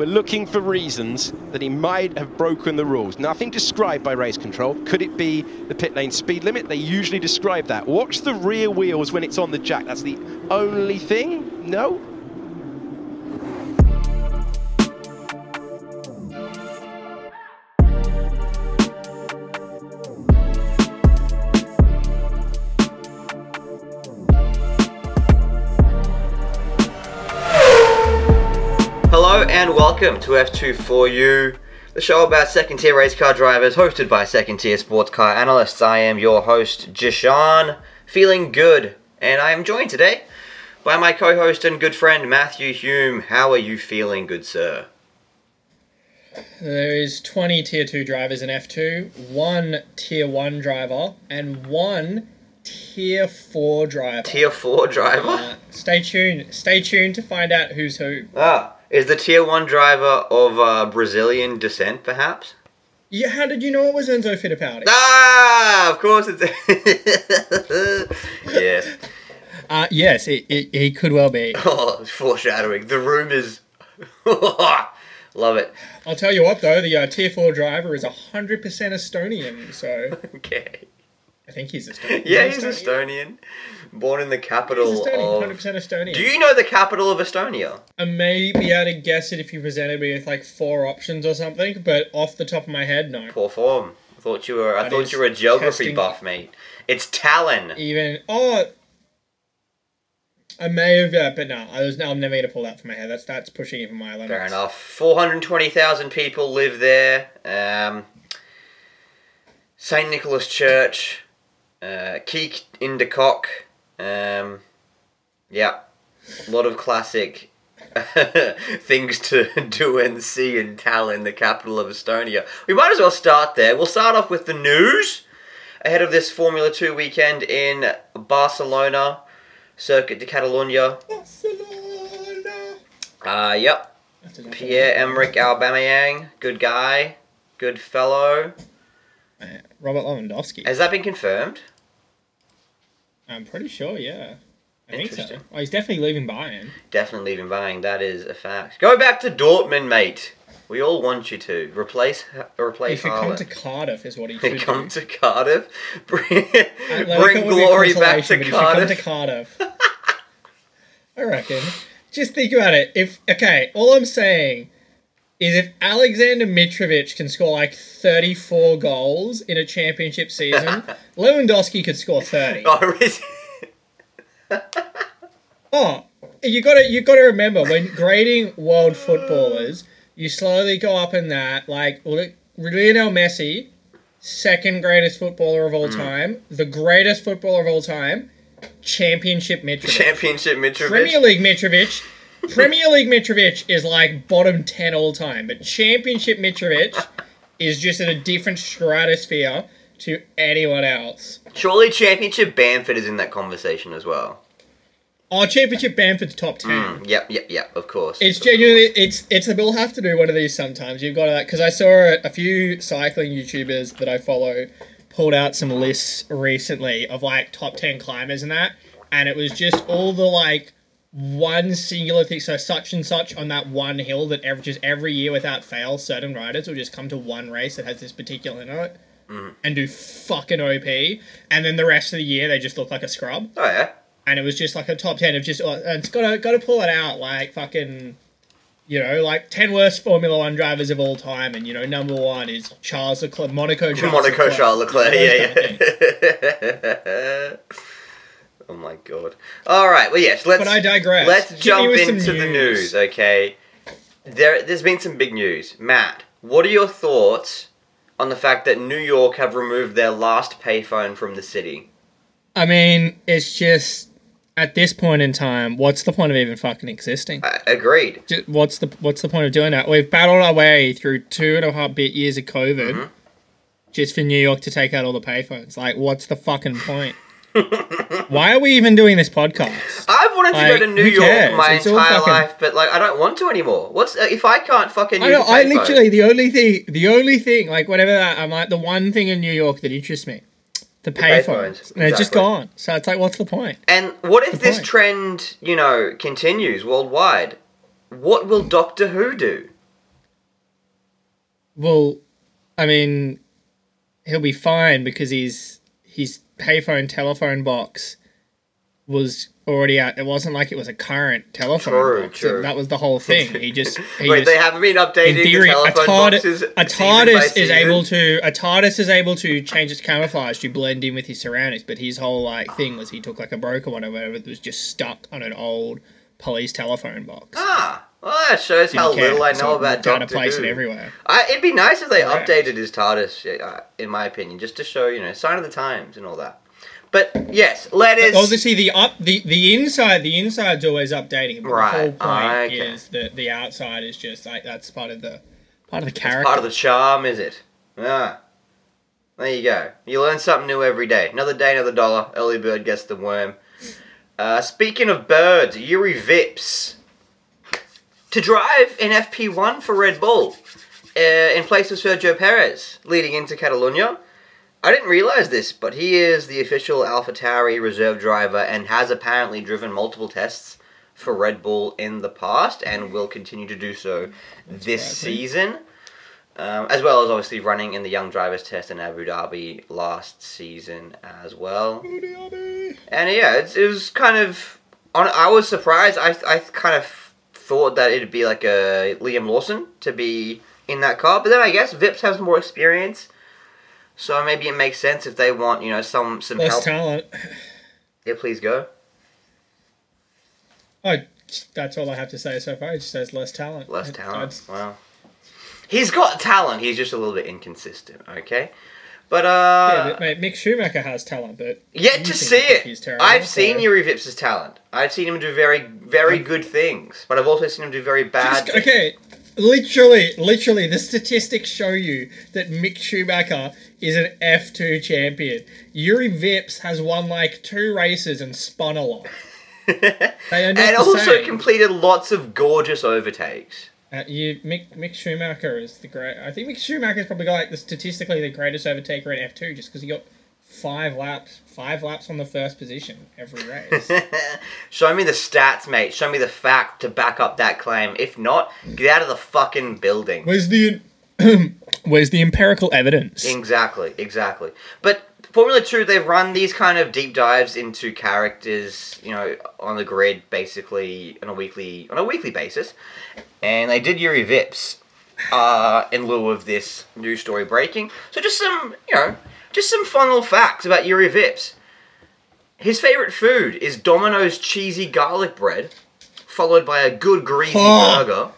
were looking for reasons that he might have broken the rules. Nothing described by race control. Could it be the pit lane speed limit? They usually describe that. Watch the rear wheels when it's on the jack. That's the only thing? No? Welcome to F2 4U, the show about second tier race car drivers, hosted by second tier sports car analysts. I am your host, Jishan, feeling good, and I am joined today by my co host and good friend, Matthew Hume. How are you feeling, good sir? There is 20 tier 2 drivers in F2, one tier 1 driver, and one tier 4 driver. Tier 4 driver? Uh, stay tuned. Stay tuned to find out who's who. Ah, is the tier 1 driver of uh, Brazilian descent, perhaps? Yeah, how did you know it was Enzo Fittipaldi? Ah, of course it's. yes. Uh, yes, it, it, he could well be. Oh, foreshadowing. The is. Love it. I'll tell you what, though, the uh, tier 4 driver is 100% Estonian, so Okay. I think he's Estonian. Yeah, he's he Estonian. Born in the He's capital Estonian, of. 100% Estonian. Do you know the capital of Estonia? I may be able to guess it if you presented me with like four options or something, but off the top of my head, no. Poor form. I thought you were. I That thought is you were a geography testing- buff, mate. It's Tallinn. even oh I may have uh, but no I was I'm never gonna pull that from my head that's that's pushing even my limits Fair enough. Four hundred twenty thousand people live there. Um, Saint Nicholas Church, uh, Keek in the Cock. Um, yeah, a lot of classic things to do and see in Tallinn, the capital of Estonia. We might as well start there. We'll start off with the news ahead of this Formula Two weekend in Barcelona, Circuit de Catalunya. Barcelona. Uh, yep. Pierre Emerick Aubameyang, good guy, good fellow. Uh, Robert Lewandowski Has that been confirmed? I'm pretty sure yeah I think so Interesting. oh, he's definitely leaving Bayern Definitely leaving Bayern. That is a fact. Go back to Dortmund, mate. We all want you to replace he replace should come Haaland. to Cardiff is what he should come do to Cardiff. Bring, Atletico bring would be a glory back consolation, to he should come to Cardiff I reckon just think about it if okay all I'm saying is if Alexander Mitrovic can score like 34 goals in a championship season, Lewandowski could score 30. Oh, is- Oh, you got to you got to remember when grading world footballers, you slowly go up in that. Like Lionel Messi, second greatest footballer of all Hmm. time, the greatest footballer of all time, championship Mitrovic, Championship Mitrovic. Premier League Mitrovic. Premier League Mitrovic is like bottom 10 all time, but Championship Mitrovic is just in a different stratosphere to anyone else. Surely Championship Bamford is in that conversation as well. Oh, Championship Bamford's top 10. Mm, yep, yep, yep. Of course. It's of genuinely it's it's we'll have to do one of these sometimes. You've got to because I saw a, a few cycling YouTubers that I follow pulled out some lists recently of like top ten climbers and that, and it was just all the like one singular thing. So such and such on that one hill that just every year without fail, certain riders will just come to one race that has this particular note. And do fucking OP, and then the rest of the year they just look like a scrub Oh yeah. and it was just like a top ten of just uh, and it's gotta gotta pull it out like fucking you know like ten worst Formula One drivers of all time and you know number one is Charles Leclerc Monaco Charles Monaco Leclerc. Charles Leclerc. Those Yeah, kind of things. yeah. oh my god. All right. Well, yes. Let's. But I digress. Let's Hit jump into the news. Okay. There, there's been some big news. Matt, what are your thoughts on the fact that New York have removed their last payphone from the city? I mean it's just at this point in time what's the point of even fucking existing Uh, agreed. What's the what's the point of doing that we've battled our way through two and a half bit years of COVID Mm-hmm. just for New York to take out all the payphones like what's the fucking point why are we even doing this podcast I've wanted to Like, go to New who York cares? my It's all entire fucking- life, but like I don't want to anymore. What's uh, if I can't fucking I use know. a I payphone? literally the only thing, the only thing, like whatever that, I'm like the one thing in New York that interests me, the payphones, payphones, and it's just exactly. gone. So it's like, what's the point? And what if this point? trend, you know, continues worldwide? What will Doctor Who do? Well, I mean, he'll be fine because he's his payphone telephone box was already out. It wasn't like it was a current telephone True, box. true. That was the whole thing. He just he Wait, just, they haven't been updating in theory, the a, telephone TARD, boxes. a TARDIS is season? able to a TARDIS is able to change its camouflage to blend in with his surroundings. But his whole like thing was he took like a broken one or whatever that was just stuck on an old police telephone box. Ah, well, that shows how little I so know about walked out of Doctor place Who. and everywhere. I, it'd be nice if they Correct. updated his TARDIS, uh, in my opinion, just to show you know sign of the times and all that. But yes, letters. Obviously, the up the, the inside the inside's always updating. But Right, The whole point ah, okay. is that the outside is just like that's part of the part of the It's character. part of the charm, is it? Ah. There you go. You learn something new every day. Another day, another dollar. Early bird gets the worm. Uh, speaking of birds, Jüri Vips. To drive in FP1 for Red Bull uh, in place of Sergio Perez leading into Catalonia. I didn't realize this, but he is the official AlphaTauri reserve driver and has apparently driven multiple tests for Red Bull in the past and will continue to do so this surprising. season. Um, as well as obviously running in the Young Drivers Test in Abu Dhabi last season as well. And yeah, it's, it was kind of. On, I was surprised. I, I kind of thought that it'd be like a Liam Lawson to be in that car, but then I guess Vips has more experience, so maybe it makes sense if they want you know some some Less help. talent. yeah, please go. Oh, that's all I have to say so far. It just says less talent. Less talent. Well, he's got talent. He's just a little bit inconsistent. Okay, but Yeah, uh, but, mate, Mick Schumacher has talent, but Yet to see it. he's terrible, I've seen Jüri Vips' talent. I've seen him do very, very good things, but I've also seen him do very bad. Just- okay, literally, literally, the statistics show you that Mick Schumacher is an F2 champion. Jüri Vips has won like two races and spun a lot. They are not and also same. completed lots of gorgeous overtakes. Uh, you, Mick, Mick Schumacher is the great. I think Mick Schumacher's probably got like the statistically the greatest overtaker in F2 just because he got five laps, five laps on the first position every race. Show me the stats, mate. Show me the fact to back up that claim. If not, get out of the fucking building. Where's the Where's the empirical evidence? Exactly, exactly. But Formula 2, they've run these kind of deep dives into characters, you know, on the grid basically on a weekly on a weekly basis. And they did Jüri Vips uh, in lieu of this news story breaking. So just some, you know, just some fun little facts about Jüri Vips. His favorite food is Domino's cheesy garlic bread, followed by a good greasy Oh. burger.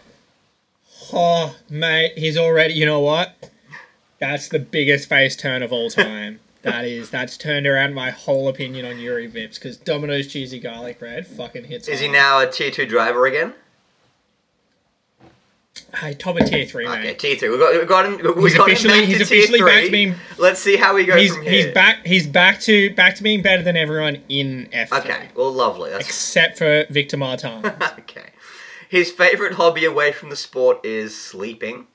Oh, mate, he's already. You know what? That's the biggest face turn of all time. That is. That's turned around my whole opinion on Jüri Vips because Domino's cheesy garlic bread fucking hits. Is he now a tier 2 driver again? Hey, top of tier three, Okay, mate. tier three. We got we got him. We He's got him officially- back he's to tier officially back three. to being- Let's see how we go He's from he's back. He's back to back to being better than everyone in F. Okay, well, lovely. That's Except for Victor Martin. okay. His favorite hobby away from the sport is sleeping.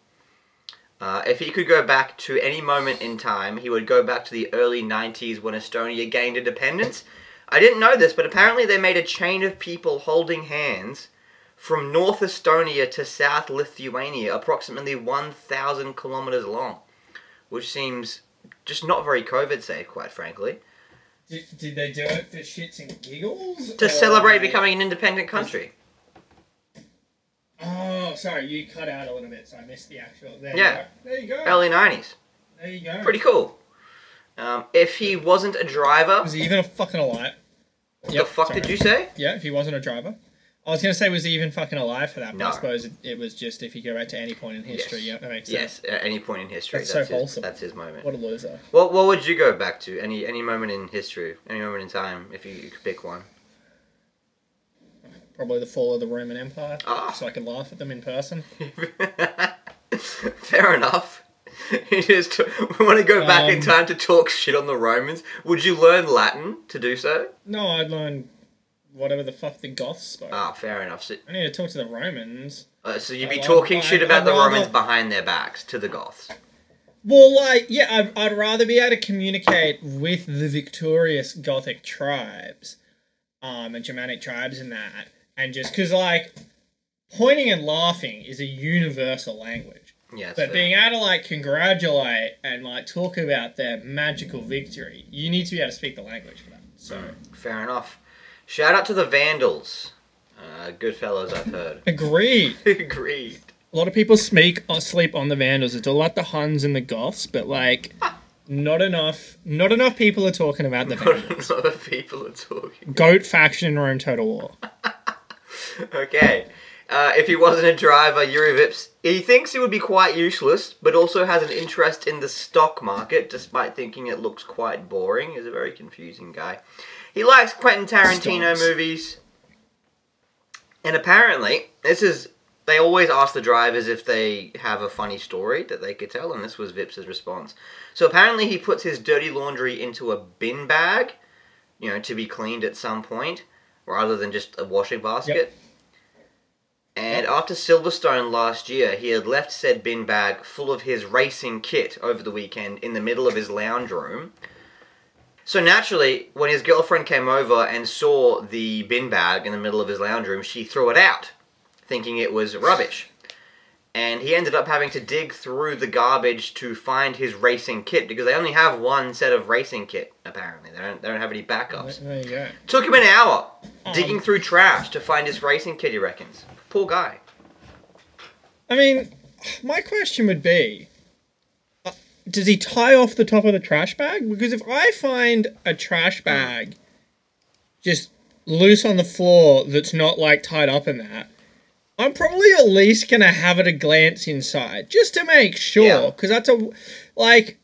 Uh, if he could go back to any moment in time, he would go back to the early 90s when Estonia gained independence. I didn't know this, but apparently they made a chain of people holding hands from North Estonia to South Lithuania, approximately 1,000 kilometers long, which seems just not very COVID safe, quite frankly. did, did they do it for shits and giggles? To or- celebrate becoming an independent country. Oh, sorry, you cut out a little bit, so I missed the actual. There Yeah. You go. There you go. Early 90s. There you go. Pretty cool. Um, if he wasn't a driver, Was he even a fucking alive? the fuck did you say? Yeah, if he wasn't a driver. I was gonna say, was he even fucking alive for that? But No. I suppose it, it was just if you go back to any point in history. Yes. Yeah, that makes sense. Yes, at any point in history. That's so his, wholesome. That's his moment. What a loser. What What would you go back to? Any any moment in history, any moment in time, if you, you could pick one. Probably the fall of the Roman Empire. Ah. So I could laugh at them in person. Fair enough. You just want to go back in Um, time to talk shit on the Romans. Would you learn Latin to do so? No, I'd learn whatever the fuck the Goths spoke. Ah, fair enough. So, I need to talk to the Romans. uh, so you'd be talking shit about I'd the rather- Romans behind their backs to the Goths. Well, like, yeah, I'd, I'd rather be able to communicate with the victorious Gothic tribes, um, and Germanic tribes and that, and just because, like, pointing and laughing is a universal language. Yeah, But fair. being able to like congratulate and like talk about their magical victory, you need to be able to speak the language for that. So fair enough. Shout out to the Vandals. Uh, good fellows, I've heard. agreed. Agreed. A lot of people speak or sleep on the Vandals. It's all like the Huns and the Goths, but like not enough. Not enough people are talking about the Vandals. enough people are talking. Goat faction in Rome Total War. Okay. Uh, if he wasn't a driver, Jüri Vips, he thinks he would be quite useless, but also has an interest in the stock market, despite thinking it looks quite boring. He's a very confusing guy. He likes Quentin Tarantino movies. And apparently, this is. They always ask the drivers if they have a funny story that they could tell, and this was Vips' response. So apparently, he puts his dirty laundry into a bin bag, you know, to be cleaned at some point, rather than just a washing basket. And after Silverstone last year, he had left said bin bag full of his racing kit over the weekend in the middle of his lounge room. So naturally, when his girlfriend came over and saw the bin bag in the middle of his lounge room, she threw it out, thinking it was rubbish. And he ended up having to dig through the garbage to find his racing kit because they only have one set of racing kit. Apparently, they don't. They don't have any backups. There you go. Took him an hour Um, digging through trash to find his racing kit. He reckons. Poor guy. I mean, my question would be uh, does he tie off the top of the trash bag? Because if I find a trash bag just loose on the floor that's not like tied up in that, I'm probably at least gonna have it a glance inside just to make sure. Because that's a like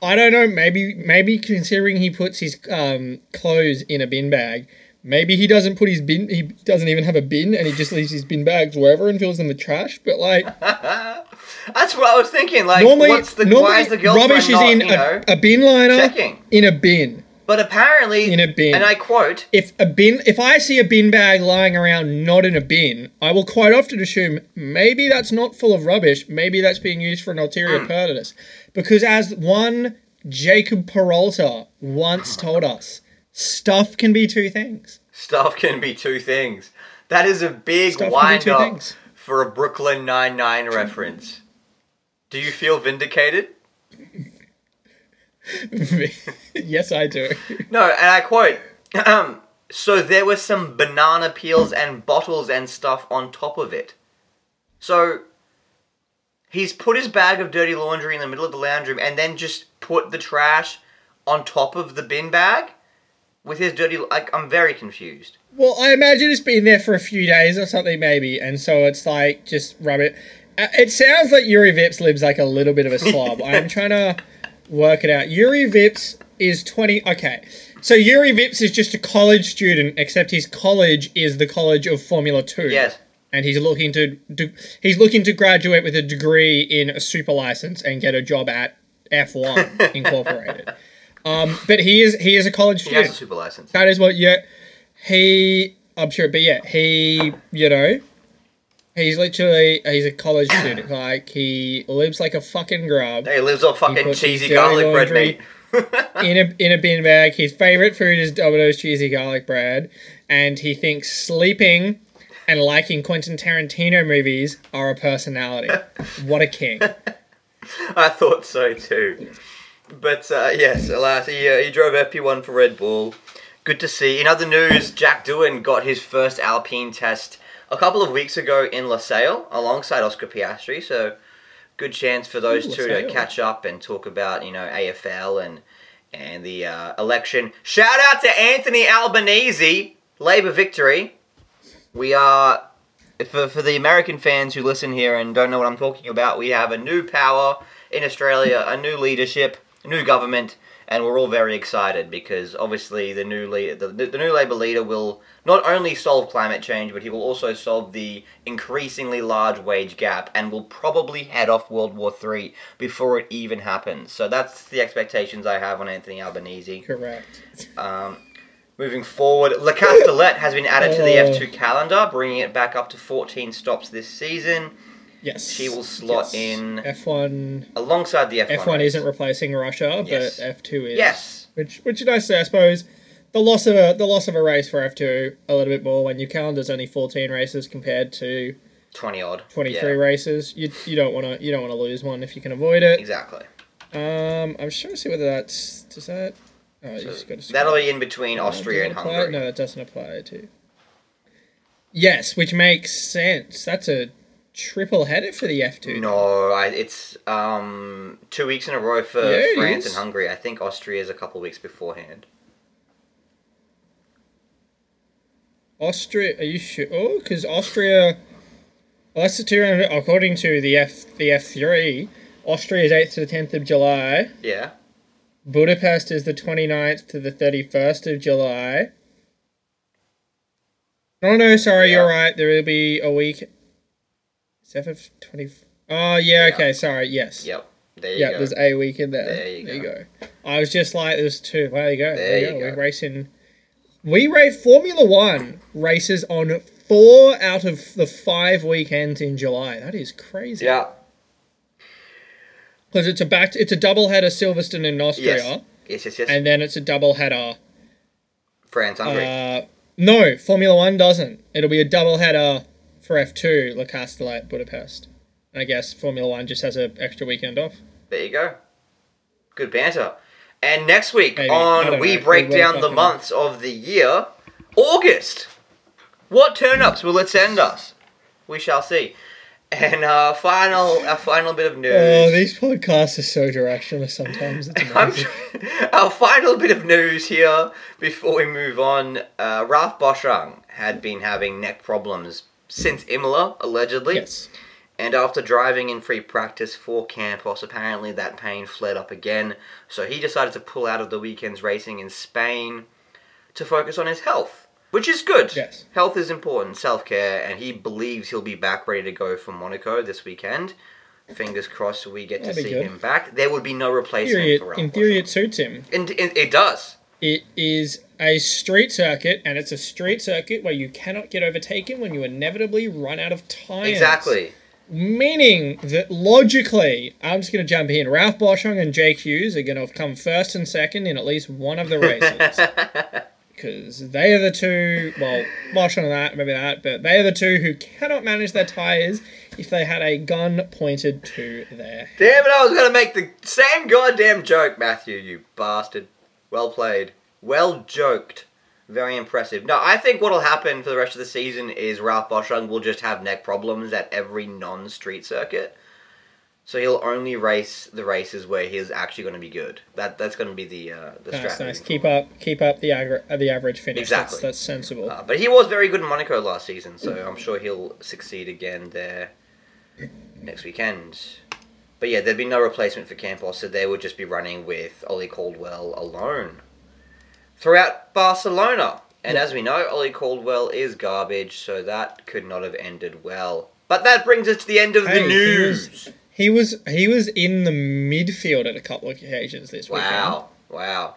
I don't know. Maybe maybe considering he puts his um, clothes in a bin bag. Maybe he doesn't put his bin. He doesn't even have a bin, and he just leaves his bin bags wherever and fills them with trash. But like, That's what I was thinking. Like, normally, what's the normally why is the rubbish is in you know, a, a bin liner checking? in a bin. But apparently, In a bin. and I quote, If a bin, if I see a bin bag lying around not in a bin, I will quite often assume maybe that's not full of rubbish. Maybe that's being used for an ulterior Hmm. purpose. Because as one Jacob Peralta once told us, stuff can be two things. stuff can be two things. That is a big Stuff wind up things. for a Brooklyn Nine Nine reference. Do you feel vindicated? yes, I do. No, and I quote. Um, so there were some banana peels and bottles and stuff on top of it. So he's put his bag of dirty laundry in the middle of the lounge room and then just put the trash on top of the bin bag with his dirty. Like I'm very confused. Well, I imagine it's been there for a few days or something, maybe, and so it's like just rub it. Uh, It sounds like Jüri Vips lives like a little bit of a slob. I'm trying to work it out. Jüri Vips is 20. Okay, so Jüri Vips is just a college student, except his college is the College of Formula Two. Yes. and he's looking to do, he's looking to graduate with a degree in a super license and get a job at F1 Incorporated. Um, but he is he is a college student. He has a super license. That is what yeah he I'm sure but yeah, he you know he's literally he's a college student. Like he lives like a fucking grub He lives off fucking cheesy garlic bread meat. in a in a bin bag. His favorite food is Domino's cheesy garlic bread, and he thinks sleeping and liking Quentin Tarantino movies are a personality. What a king! I thought so too. But uh, yes, alas, he, uh, he drove FP1 for Red Bull. Good to see. In other news, Jack Doohan got his first Alpine test a couple of weeks ago in Losail alongside Oscar Piastri. So good chance for those Ooh, two to catch up and talk about you know AFL and and the uh, election. Shout out to Anthony Albanese, Labour victory. We are for, for the American fans who listen here and don't know what I'm talking about, we have a new power in Australia, a new leadership, a new government, and we're all very excited because obviously the new leader, the, the new Labor leader will not only solve climate change, but he will also solve the increasingly large wage gap and will probably head off World War III before it even happens. So that's the expectations I have on Anthony Albanese. Correct. Um, moving forward, Le Castellet has been added to the Oh. F2 calendar, bringing it back up to 14 stops this season, Yes. She will slot Yes. in F1. alongside the F1. F1 race. isn't replacing Russia, Yes. but F2 is. Yes. Which, which I say, I suppose, the loss of a the loss of a race for F2 a little bit more when your calendar's only 14 races compared to Twenty odd. 23 Yeah, races. You you don't want to you don't want to lose one if you can avoid it. exactly. Um, I'm just trying to see whether that's does that oh, so That'll be in between Austria and apply? Hungary. No, that doesn't apply to. Yes, which makes sense. That's a triple header for the F2. No, I, it's um two weeks in a row for Yeah, France and Hungary. I think Austria is a couple weeks beforehand. Austria, are you sure? Oh, because Austria. Well, that's the two. According to the F the F three, Austria is eighth to the tenth of July. Yeah. Budapest is the 29th to the 31st of July. Oh no, sorry, you're right. There will be a week. Is that for 20? Oh, yeah, Yeah. okay, sorry, yes. Yep. There you Yeah, go. there's a week in there. There you go. I was just like, there's two. There you go. There you you go. go. We're racing. We race Formula One races on four out of the five weekends in July. That is crazy. yeah. Because it's a back. It's a double header Silverstone in Austria, Yes. Yes. Yes. Yes. and then it's a double header France, Hungary. Uh, no, Formula One doesn't. It'll be a double header for F2, Le Castellet, Budapest. I guess Formula One just has an extra weekend off. There you go. Good banter. And next week Maybe. On We know. Break We Down the Months of the Year, August. What turn ups will it send us? We shall see. And uh, final, a final bit of news. Oh, these podcasts are so directionless sometimes. Our final bit of news here before we move on. Uh, Ralph Boschung had been having neck problems since Imola, allegedly. yes. And after driving in free practice for Campos, apparently that pain flared up again. So he decided to pull out of the weekend's racing in Spain to focus on his health, which is good. Yes. Health is important, self care, and he believes he'll be back ready to go for Monaco this weekend. Fingers crossed we get to That'd be see good. him back. There would be no replacement Theory, for Ralph. in theory, it suits him. In- in- it does. It is a street circuit, and it's a street circuit where you cannot get overtaken when you inevitably run out of time. Exactly. Meaning that logically, I'm just going to jump in. Ralph Boschung and Jake Hughes are going to come first and second in at least one of the races. because they are the two. Well, Marshall and that, maybe that, but they are the two who cannot manage their tires if they had a gun pointed to their. head. Damn it, I was going to make the same goddamn joke, Matthew, you bastard. Well played. Well joked. Very impressive. No, I think what'll happen for the rest of the season is Ralph Boschung will just have neck problems at every non street circuit. So he'll only race the races where he's actually going to be good. That That's going to be the, uh, the Nice, strategy. nice. Keep up, keep up the uh, the average finish. Exactly. That's, that's sensible. Uh, but he was very good in Monaco last season, so I'm sure he'll succeed again there next weekend. But yeah, there'd be no replacement for Campos, so they would just be running with Olli Caldwell alone throughout Barcelona. And as we know, Olli Caldwell is garbage, so that could not have ended well. But that brings us to the end of Hey, the he news. was- He was he was in the midfield at a couple of occasions this weekend. Wow, wow.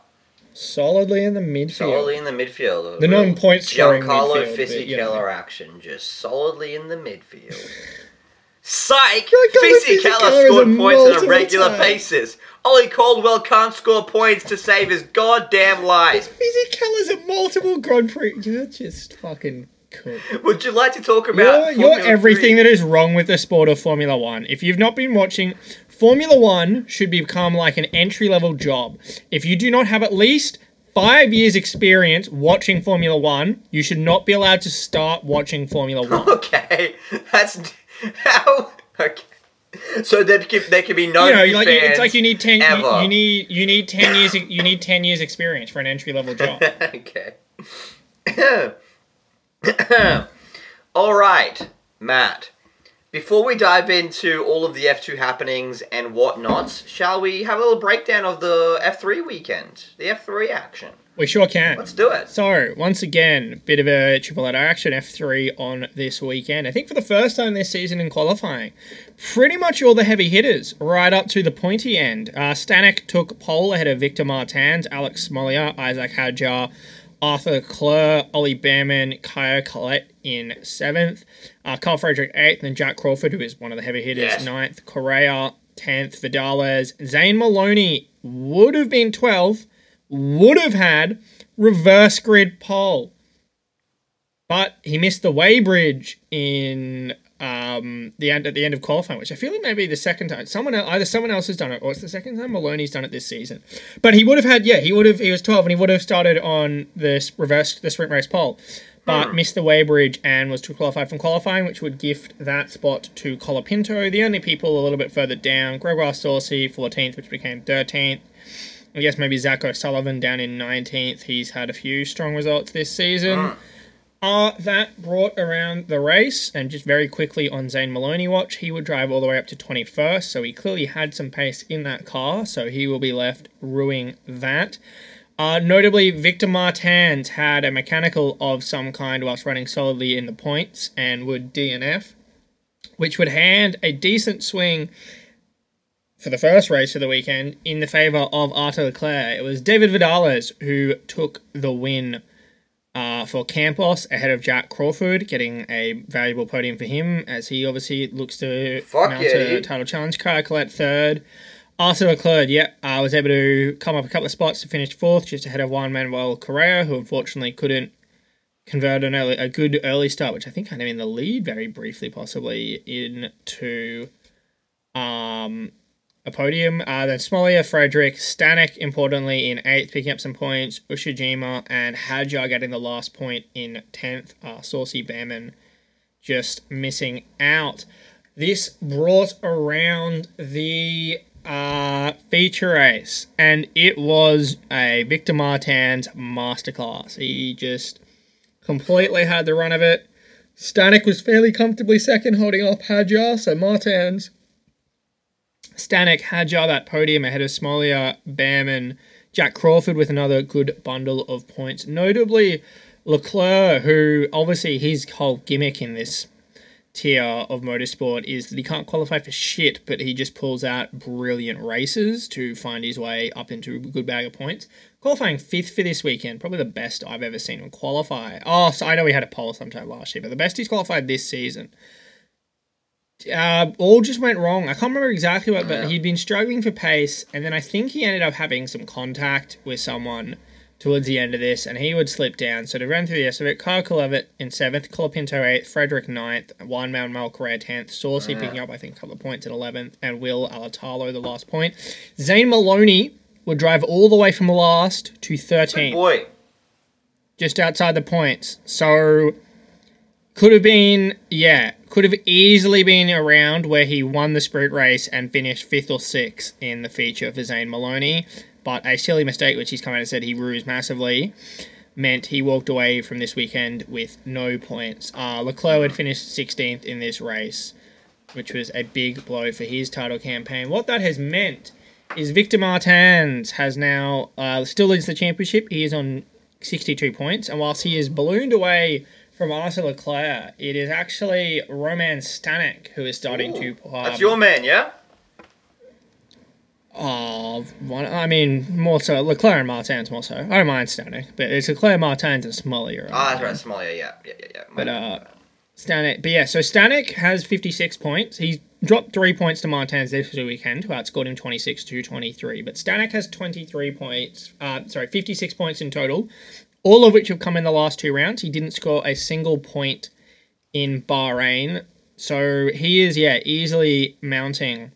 Solidly in the midfield. Solidly in the midfield. The non-point scoring Giancarlo midfield, but, you know. Fisichella action, just solidly in the midfield. Psych! Fisichella Fisichella is scored points on a regular time. basis. Olli Caldwell can't score points to save his goddamn life. Fisichella's a multiple Grand Prix. You're just fucking cool. Would you like to talk You're, about you're everything 3? that is wrong with the sport of Formula One. If you've not been watching, Formula One should become like an entry level job. If you do not have at least five years' experience watching Formula One, you should not be allowed to start watching Formula One. Okay, that's how. Okay. So there can, there can be no you know, like fans it's like you need ten. You, you need you need ten years. You need ten years experience for an entry level job. okay. all right, Matt. Before we dive into all of the F2 happenings and whatnots, shall we have a little breakdown of the F3 weekend? The F3 action. We sure can. Let's do it. So, once again, bit of a triple header action F3 on this weekend. I think for the first time this season in qualifying, pretty much all the heavy hitters right up to the pointy end. Uh, Stanek took pole ahead of Victor Martins, Alex Smolyar, Isack Hadjar, Arthur Klur, Ollie Bearman, Caio Collet in seventh, uh, Carl Frederick eighth, and Jak Crawford, who is one of the heavy hitters, Yes. ninth, Correa tenth, Vidales, Zane Maloney would have been 12th, would have had reverse grid pole. But he missed the weighbridge in um, the end at the end of qualifying, which I feel like maybe the second time someone el- either someone else has done it or it's the second time Maloney's done it this season. But he would have had yeah he would have he was twelve and he would have started on this reverse the sprint race pole, but missed the weighbridge and was too qualified from qualifying, which would gift that spot to Colapinto. The only people a little bit further down, Gregoire Saucy, fourteenth, which became thirteenth. I guess maybe Zak O'Sullivan down in 19th. He's had a few strong results this season. Uh, that brought around the race, and just very quickly on Zane Maloney watch, he would drive all the way up to 21st, so he clearly had some pace in that car, so he will be left ruining that. Uh, notably, Victor Martins had a mechanical of some kind whilst running solidly in the points and would DNF, which would hand a decent swing for the first race of the weekend in the favour of Arthur Leclerc. It was David Vidales who took the win uh, for Campos ahead of Jak Crawford, getting a valuable podium for him as he obviously looks to Fuck mount yeah, a dude. title challenge. Kyle Collet third. Arthur Leclerc, yeah, uh, was able to come up a couple of spots to finish fourth, just ahead of Juan Manuel Correa, who unfortunately couldn't convert an early, a good early start, which I think had him in the lead very briefly, possibly into um, a podium. Uh, then Smollett, Frederick, Stanek, importantly, in eighth, picking up some points. Ushijima and Hadjar getting the last point in tenth. Uh, Saucy Bearman just missing out. This brought around the uh, feature race, and it was a Victor Martins masterclass. He just completely had the run of it. Stanek was fairly comfortably second, holding off Hadjar, so Martins Stanek, Hadjar that podium ahead of Smolyar, Bearman, Jak Crawford with another good bundle of points. Notably, Leclerc, who obviously his whole gimmick in this tier of motorsport is that he can't qualify for shit, but he just pulls out brilliant races to find his way up into a good bag of points. Qualifying fifth for this weekend, probably the best I've ever seen him qualify. Oh, so I know he had a pole sometime last year, but the best he's qualified this season uh, all just went wrong. I can't remember exactly what, but he'd been struggling for pace, and then I think he ended up having some contact with someone towards the end of this, and he would slip down. So to run through the rest of it, Kyle Levitt in seventh, Colapinto eighth, Frederick ninth, Juan Manuel Correa tenth, Saucy picking up I think a couple of points at eleventh, and Will Alatalo the last point. Zane Maloney would drive all the way from last to thirteenth Boy, just outside the points. So could have been, yeah, could have easily been around where he won the sprint race and finished fifth or sixth in the feature for Zane Maloney. But a silly mistake, which he's come out and said he rues massively, meant he walked away from this weekend with no points. Uh, Leclerc had finished 16th in this race, which was a big blow for his title campaign. What that has meant is Victor Martins has now uh, still leads the championship. He is on 62 points, and whilst he is ballooned away from Arthur Leclerc, it is actually Roman Stanek who is starting to. Um, that's your man, yeah? Oh, one, I mean, more so Leclerc and Martins more so. I don't mind Stanek, but it's Leclerc, Martins, and Smolyar. Ah, that's right, small, yeah, yeah, yeah, yeah. But uh, Stanek, but yeah, so Stanek has 56 points. He's dropped three points to Martins this weekend, who outscored him 26 to 23. But Stanek has 23 points, uh, sorry, 56 points in total, all of which have come in the last two rounds. He didn't score a single point in Bahrain. So he is, yeah, easily mounting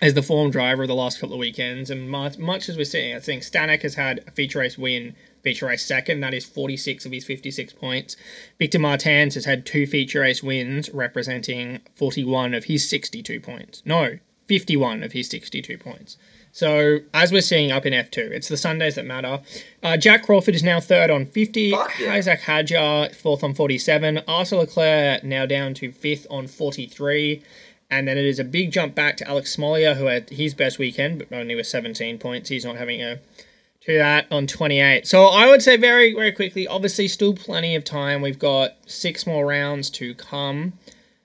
as the form driver of the last couple of weekends. And much, much as we're seeing, I think Stanek has had a feature race win, feature race second. That is 46 of his 56 points. Victor Martins has had two feature race wins, representing 41 of his 62 points. No, 51 of his 62 points. So, as we're seeing up in F2, it's the Sundays that matter. Uh, Jak Crawford is now third on 50. Fuck yeah. Isack Hadjar fourth on 47. Arthur Leclerc now down to fifth on 43. And then it is a big jump back to Alex Smolyar, who had his best weekend, but only with 17 points. He's not having a to that on 28. So I would say very, very quickly, obviously, still plenty of time. We've got six more rounds to come.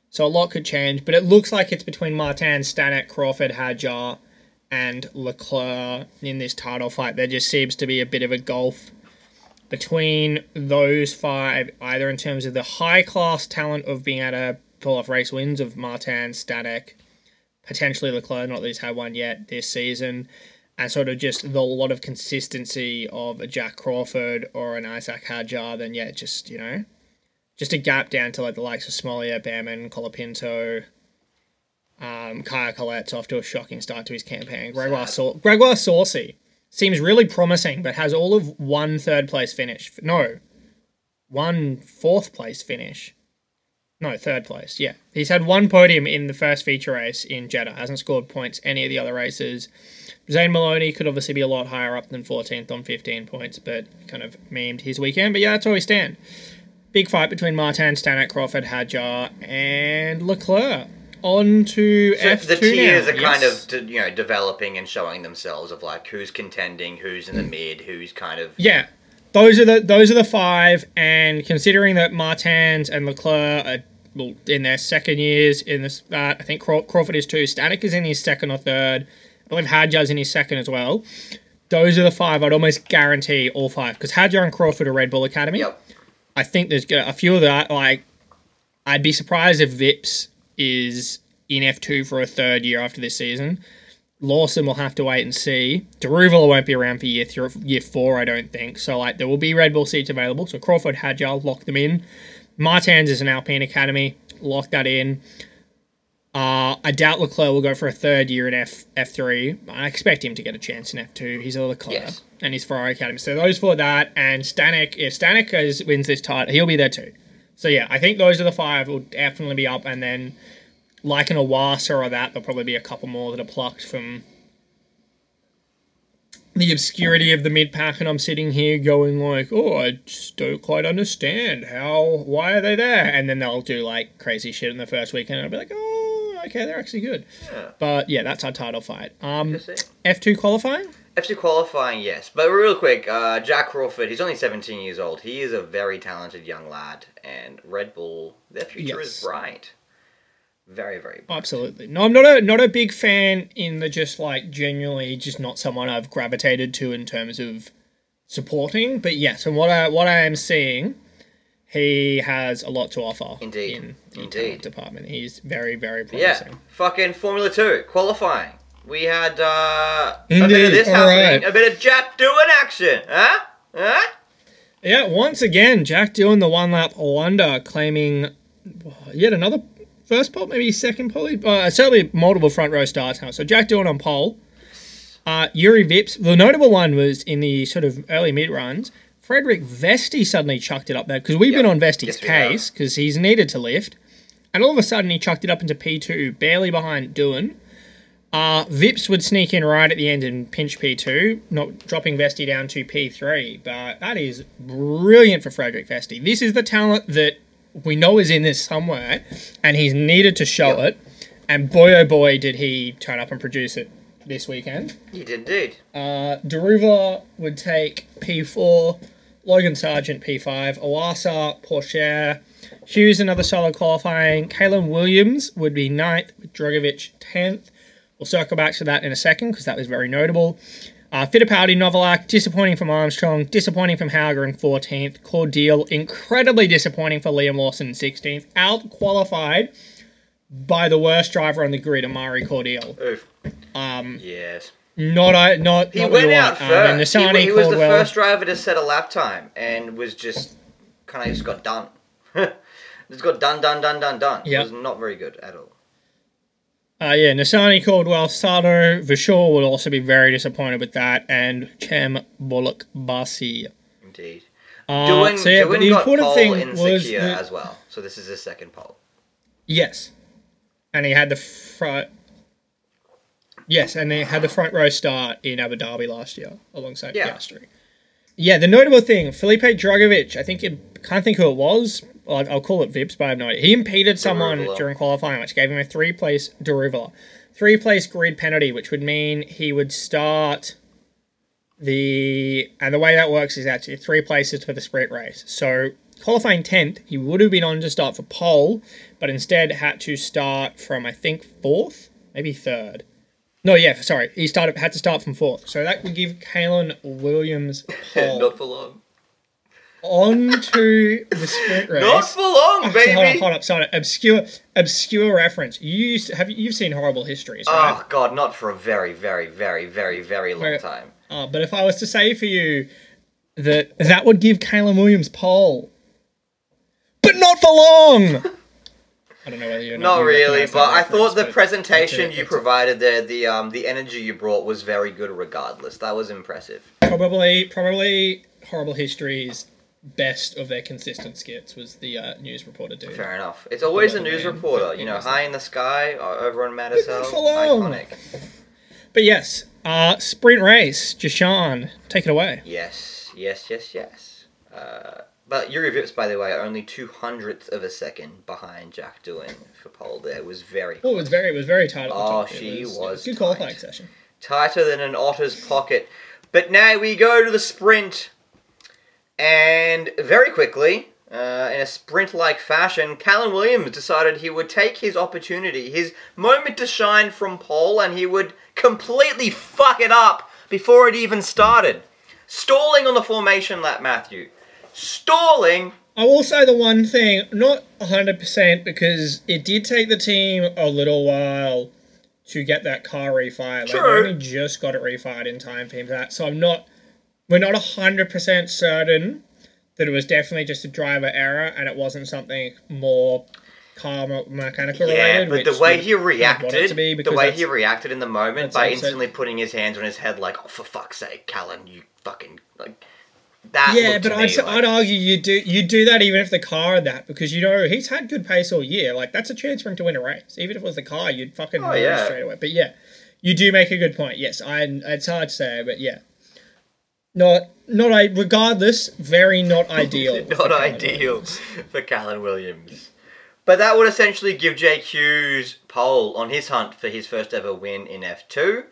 So a lot could change, but it looks like it's between Martin, Stanek, Crawford, Hadjar, and Leclerc in this title fight. There just seems to be a bit of a gulf between those five, either in terms of the high class talent of being able to pull off race wins of Martin, Stanek, potentially Leclerc, not that he's had one yet this season, and sort of just the lot of consistency of a Jak Crawford or an Isack Hadjar, then yeah, just, you know, just a gap down to like the likes of Smollett, Bearman, Colapinto. Um, Caio Collet's off to a shocking start to his campaign. Gregoire, Sau- Gregoire Saucy seems really promising, but has all of one third place finish. No, one fourth place finish. No, third place. Yeah, he's had one podium in the first feature race in Jeddah. Hasn't scored points any of the other races. Zane Maloney could obviously be a lot higher up than 14th on 15 points, but kind of memed his weekend. But yeah, that's where we stand. Big fight between Martin, Stanek, Crawford, Hadjar, and Leclerc. On to So F2 the tiers now. are kind Yes. of de- you know developing and showing themselves of like who's contending, who's in the mid, who's kind of Yeah, those are the those are the five. And considering that Martins and Leclerc are well, in their second years in this, uh, I think Craw- Crawford is too. Stanek is in his second or third. I believe Hadjar's in his second as well. Those are the five. I'd almost guarantee all five because Hadjar and Crawford are Red Bull Academy. yep. I think there's a few of that. Like, I'd be surprised if Vips is in F2 for a third year after this season. Lawson will have to wait and see. Daruvala won't be around for year three, year four, I don't think. So like there will be Red Bull seats available. So Crawford, Hadjar, lock them in. Martins is an Alpine Academy, lock that in. Uh, I doubt Leclerc will go for a third year in F F3. I expect him to get a chance in F2. He's a Leclerc Yes. and he's Ferrari Academy. So those for that and Stanek. If Stanek is, wins this title, he'll be there too. So yeah, I think those are the five. Will definitely be up, and then like an Iwasa or that, there'll probably be a couple more that are plucked from the obscurity of the mid pack, and I'm sitting here going like, oh, I just don't quite understand how, why are they there? And then they'll do like crazy shit in the first weekend, and I'll be like, oh, okay, they're actually good. Yeah. But yeah, that's our title fight. Um, F2 qualifying. FC qualifying, yes. But real quick, uh, Jak Crawford, he's only 17 years old. He is a very talented young lad, and Red Bull, their future Yes. is bright. Very, very bright. Absolutely. No, I'm not a not a big fan in the just like genuinely just not someone I've gravitated to in terms of supporting. But yes, and what I what I am seeing, he has a lot to offer. Indeed. In the Indeed. department, he's very very promising. Yeah, fucking Formula 2, qualifying. We had uh, a bit of this all happening, right. a bit of Jack Doohan action, huh? Huh? Yeah. Once again, Jack Doohan the one lap wonder, claiming yet another first pole, maybe second pole. Uh, certainly multiple front row starts now. So Jack Doohan on pole. Uh, Jüri Vips. The notable one was in the sort of early mid runs. Frederik Vesti suddenly chucked it up there because we've been on Vesti's Yes, case because he's needed to lift, and all of a sudden he chucked it up into P2, barely behind Doohan. Uh, Vips would sneak in right at the end and pinch P2, not dropping Vesti down to P3. But that is brilliant for Frederik Vesti. This is the talent that we know is in this somewhere, and he's needed to show Yep. it. And boy, oh boy, did he turn up and produce it this weekend. He did indeed. Uh, Deruva would take P4, Logan Sargeant P5, Iwasa, Pourchaire, Hughes another solid qualifying, Calan Williams would be ninth, with Drugovich 10th. We'll circle back to that in a second because that was very notable. Uh, Fittipaldi, Novalak, disappointing from Armstrong, disappointing from Hauger in 14th. Cordeel, incredibly disappointing for Liam Lawson in 16th. Out qualified by the worst driver on the grid, Amaury Cordeel. Oof. Um, Yes. not I not He not went out want. Um, and first. he, Nissany he was the first driver to set a lap time and was just kind of just got done. just got done, done, done, done, done. Yep. It was not very good at all. Uh, yeah, Nissany Caldwell, Sato, Vishal will also be very disappointed with that, and Chem Bullock Basi. Indeed. Uh, Doohan, so yeah, the important thing in was that- as well. So this is his second pole. yes, and he had the front. Yes, and they had the front row start in Abu Dhabi last year alongside Yeah. Piastri. Yeah, the notable thing, Felipe Drugovich, I think it, can't think who it was. Well, I'll- I'll call it Vips, but I have no idea. He impeded someone Daruvala. during qualifying, which gave him a three place Daruvala, three place grid penalty, which would mean he would start the and the way that works is actually three places for the sprint race. So qualifying tenth, he would have been on to start for pole, but instead had to start from I think fourth, maybe third. No, yeah, sorry, he started had to start from fourth. So that would give Calan Williams pole not for long. On to the sprint race. Not for long, Actually, baby. hold up, hold up, sorry. Obscure, obscure reference. You used to, have you- you've seen horrible histories, right? Oh god, not for a very, very, very, very, very long Where- time. Uh, but if I was to say for you that that would give Caleb Williams pole, but not for long. I don't know whether you're Not you really, but I thought the presentation you provided there, the um, the energy you brought was very good. Regardless, that was impressive. probably probably horrible histories best of their consistent skits was the uh, news reporter dude. Fair enough. It's always a news man, reporter, you know, high in the sky uh, over on for long. Iconic. But yes, uh, sprint race, Jashan, take it away. Yes, yes, yes, yes. Uh, but Jüri Vips, by the way, only two hundredths of a second behind Jack Doohan for pole. There it was very Oh, it was very it was very tight at the Oh, top. She it was good tight. qualifying session. tighter than an otter's pocket. But now we go to the sprint, and very quickly, uh, in a sprint-like fashion, Calan Williams decided he would take his opportunity, his moment to shine from pole, and he would completely fuck it up before it even started. Stalling on the formation lap, Matthew. Stalling. I will say the one thing, not 100% because it did take the team a little while to get that car refired. Like, True. they only just got it refired in time for him for that. So I'm not, we're not 100% certain that it was definitely just a driver error and it wasn't something more car mechanical Yeah, related. but the way he kind of want it reacted, the way he reacted in the moment by instantly putting his hands on his head, like, "Oh, for fuck's sake, Calan, you fucking like." That Yeah, but I'd, like- I'd argue you do you do that even if the car had that because you know he's had good pace all year. Like that's a chance for him to win a race. Even if it was the car, you'd fucking Oh, yeah. straight away. But yeah, you do make a good point. Yes, I it's hard to say, but yeah, not not I regardless very not ideal. not ideal Williams. for Calan Williams. But that would essentially give Jake Hughes pole on his hunt for his first ever win in F2.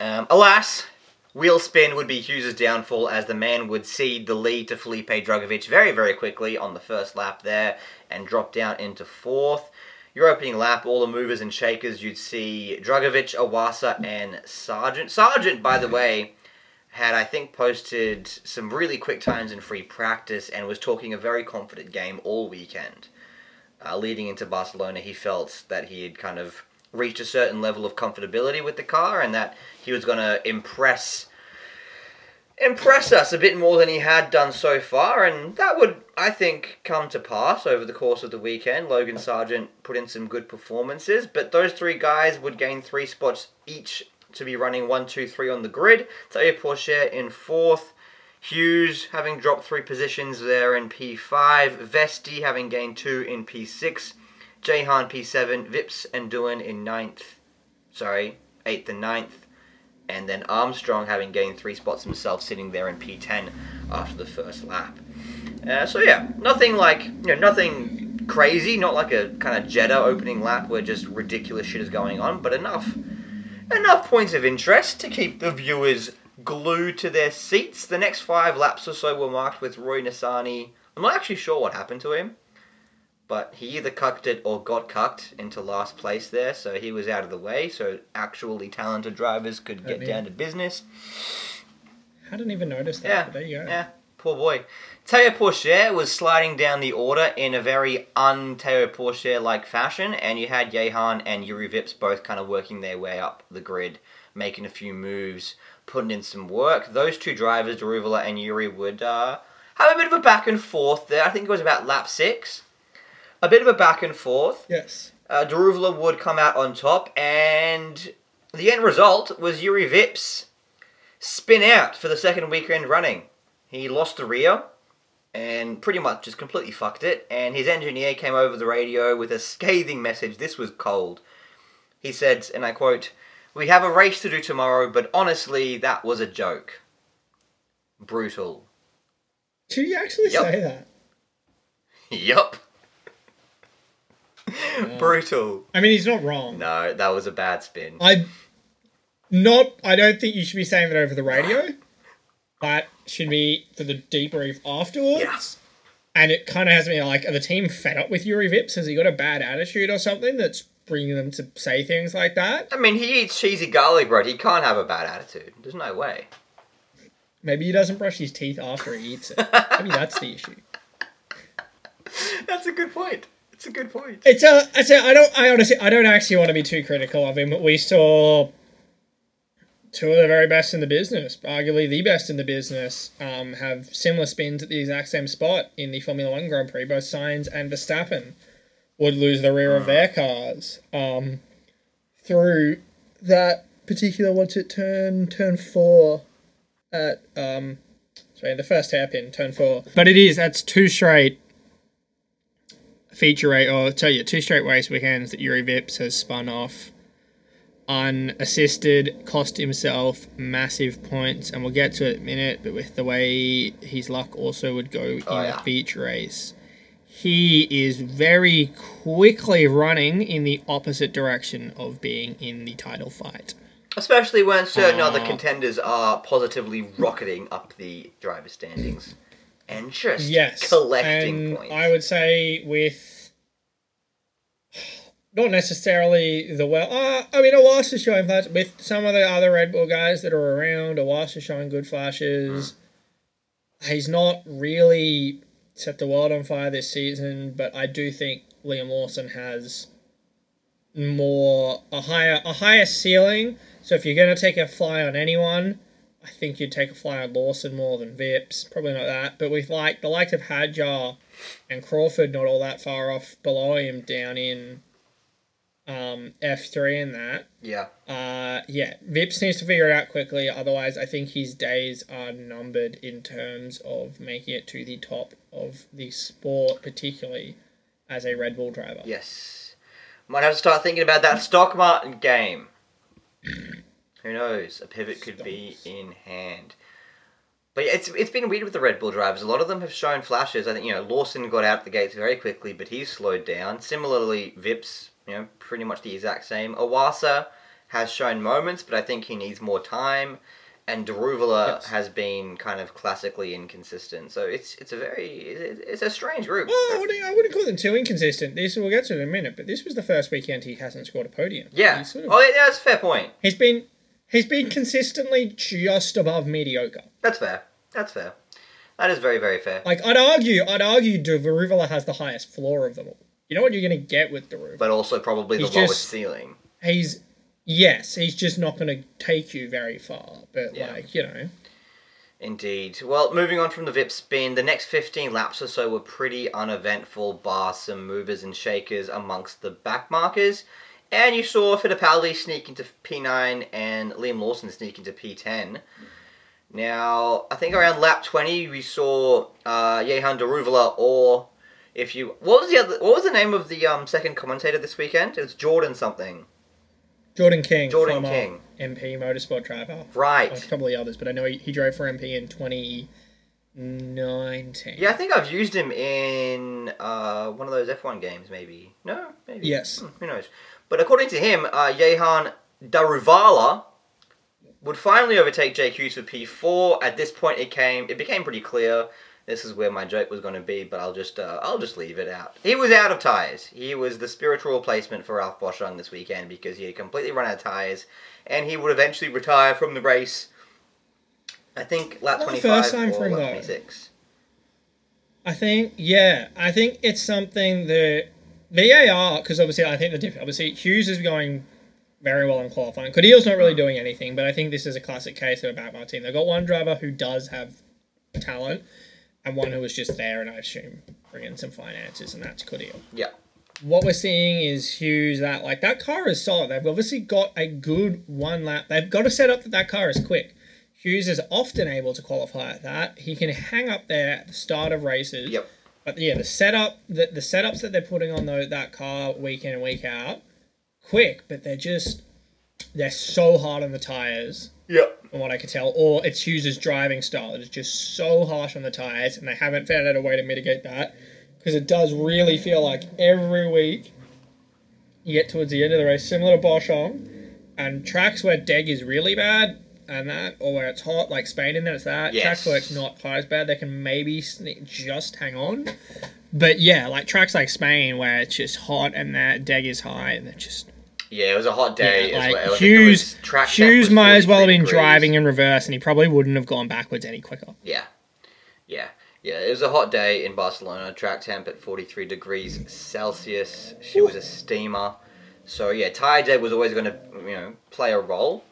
Um, alas, wheel spin would be Hughes' downfall as the man would cede the lead to Felipe Drugovich very, very quickly on the first lap there and drop down into fourth. Your opening lap, all the movers and shakers, you'd see Drugovich, Iwasa, and Sargeant. Sargeant, by the way, had I think posted some really quick times in free practice and was talking a very confident game all weekend. Uh, leading into Barcelona, he felt that he had kind of reached a certain level of comfortability with the car and that he was going to impress impress us a bit more than he had done so far and that would I think come to pass over the course of the weekend. Logan Sargeant put in some good performances, but those three guys would gain three spots each to be running one, two, three on the grid. Teo Pourchaire in fourth. Hughes having dropped three positions there in P5. Vesti having gained two in P6. Jehan P7. Vips and Doohan in ninth. Sorry, eighth and ninth. And then Armstrong having gained three spots himself, sitting there in P10 after the first lap. Uh, so yeah, nothing like you know nothing crazy, not like a kind of Jeddah opening lap where just ridiculous shit is going on, but enough enough points of interest to keep the viewers glued to their seats. The next five laps or so were marked with Roy Nissany. I'm not actually sure what happened to him, but he either cucked it or got cucked into last place there, so he was out of the way, so actually talented drivers could get me. down to business. I didn't even notice that. Yeah, but there you go. yeah, poor boy. Teo Pourchaire was sliding down the order in a very un-Teo Pourchaire-like fashion, and you had Jehan and Jüri Vips both kind of working their way up the grid, making a few moves, putting in some work. Those two drivers, Daruvala and Jüri, would uh, have a bit of a back and forth there. I think it was about lap six. A bit of a back and forth Yes. uh, Daruvala would come out on top, and the end result was Jüri Vips spin out for the second weekend running. He lost the rear and pretty much just completely fucked it, and his engineer came over the radio with a scathing message. This was cold. He said, and I quote, We have a race to do tomorrow, but honestly, that was a joke. Brutal. Did you actually Yep. say that? yup. Brutal. I mean, he's not wrong. No, that was a bad spin. I not. I don't think you should be saying that over the radio. That should be for the debrief afterwards. Yeah. And it kind of has me like, are the team fed up with Jüri Vips? Has he got a bad attitude or something that's bringing them to say things like that? I mean, he eats cheesy garlic bread. He can't have a bad attitude. There's no way. Maybe he doesn't brush his teeth after he eats it. Maybe that's the issue. That's a good point. It's a good point. It's a. It's a. I don't. I honestly. I don't actually want to be too critical of him. We saw two of the very best in the business, arguably the best in the business, um, have similar spins at the exact same spot in the Formula One Grand Prix. Both Sainz and Verstappen would lose the rear of their cars um, through that particular what's it turn turn four at um sorry the first hairpin turn four. But it is that's two straight feature rate or tell you two straight race weekends that Jüri Vips has spun off unassisted, cost himself massive points, and we'll get to it in a minute, but with the way his luck also would go in Oh, a yeah. feature race, he is very quickly running in the opposite direction of being in the title fight. Especially when certain other Uh, contenders are positively rocketing up the driver standings and just Yes, collecting and points. I would say with not necessarily the well. Uh, I mean, Awas is showing flashes with some of the other Red Bull guys that are around. Awas is showing good flashes. He's not really set the world on fire this season, but I do think Liam Lawson has more a higher a higher ceiling. So if you're gonna take a fly on anyone, I think you'd take a fly on Lawson more than Vips. Probably not that, but with like the likes of Hadjar and Crawford not all that far off below him down in um, F three in that. yeah. Uh, yeah, Vips needs to figure it out quickly. Otherwise, I think his days are numbered in terms of making it to the top of the sport, particularly as a Red Bull driver. Yes. Might have to start thinking about that stock Martin game. Who knows? A pivot could be in hand. But yeah, it's it's been weird with the Red Bull drivers. A lot of them have shown flashes. I think you know Lawson got out the gates very quickly, but he's slowed down. Similarly, Vips, you know, pretty much the exact same. Iwasa has shown moments, but I think he needs more time. And Daruvala Yes. has been kind of classically inconsistent. So it's it's a very it's, a strange group. Well, I wouldn't, I wouldn't call them too inconsistent. This we'll get to in a minute, but this was the first weekend he hasn't scored a podium. Yeah. Sort of, Oh, yeah, that's a fair point. he's been he's been consistently just above mediocre. That's fair. That's fair. That is very, very fair. Like I'd argue, I'd argue Daruvala has the highest floor of them all. You know what you're going to get with Daruvala? But also probably the He's lowest just- ceiling. he's yes, he's just not going to take you very far. But Yeah. like you know, Indeed. Well, moving on from the VIP spin, the next 15 laps or so were pretty uneventful, bar some movers and shakers amongst the backmarkers. And you saw Fittipaldi sneak into P9 and Liam Lawson sneak into P10. Now, I think around lap 20 we saw uh, Jehan Daruvala or if you what was the other what was the name of the um second commentator this weekend? It was Jordan something. Jordan King, Jordan former King. MP motorsport driver. Right. There's probably others, but I know he, he drove for MP in 2019. Yeah, I think I've used him in uh, one of those F1 games, maybe. No, maybe. Yes. Hmm, who knows? But according to him, uh, Jehan Daruvala would finally overtake Jake Hughes for P4. At this point, it came. It became pretty clear. This is where my joke was going to be, but I'll just uh, I'll just leave it out. He was out of tires. He was the spiritual replacement for Ralph Boschung this weekend because he had completely run out of tires, and he would eventually retire from the race. I think lap twenty five or lap twenty six. I think, yeah, I think it's something that VAR, because obviously I think the diff- obviously Hughes is going very well in qualifying. Cordeel's not really doing anything, but I think this is a classic case of a Batman team. They've got one driver who does have talent, and one who was just there, and I assume bringing some finances, and that's Cordeel. Yeah. What we're seeing is Hughes that like that car is solid. They've obviously got a good one lap. They've got to set up that that car is quick. Hughes is often able to qualify at that. He can hang up there at the start of races. Yep. But yeah, the setup, the, the setups that they're putting on the, that car week in and week out, quick, but they're just they're so hard on the tires, Yep. from what I could tell. Or it's Hughes' driving style. It is just so harsh on the tires, and they haven't found out a way to mitigate that because it does really feel like every week you get towards the end of the race, similar to Boschung, and tracks where Deg is really bad. And that, or where it's hot, like Spain, and then it's that. Yes. Tracks where it's not quite as bad, they can maybe just hang on. But yeah, like tracks like Spain where it's just hot and that Deg is high, and they're just Yeah, it was a hot day yeah, as like well. Hughes. Hughes might as well have been degrees. driving in reverse, and he probably wouldn't have gone backwards any quicker. Yeah, yeah, yeah. It was a hot day in Barcelona. Track temp at 43 degrees Celsius. She was a steamer. So yeah, tire dead was always going to you know play a role.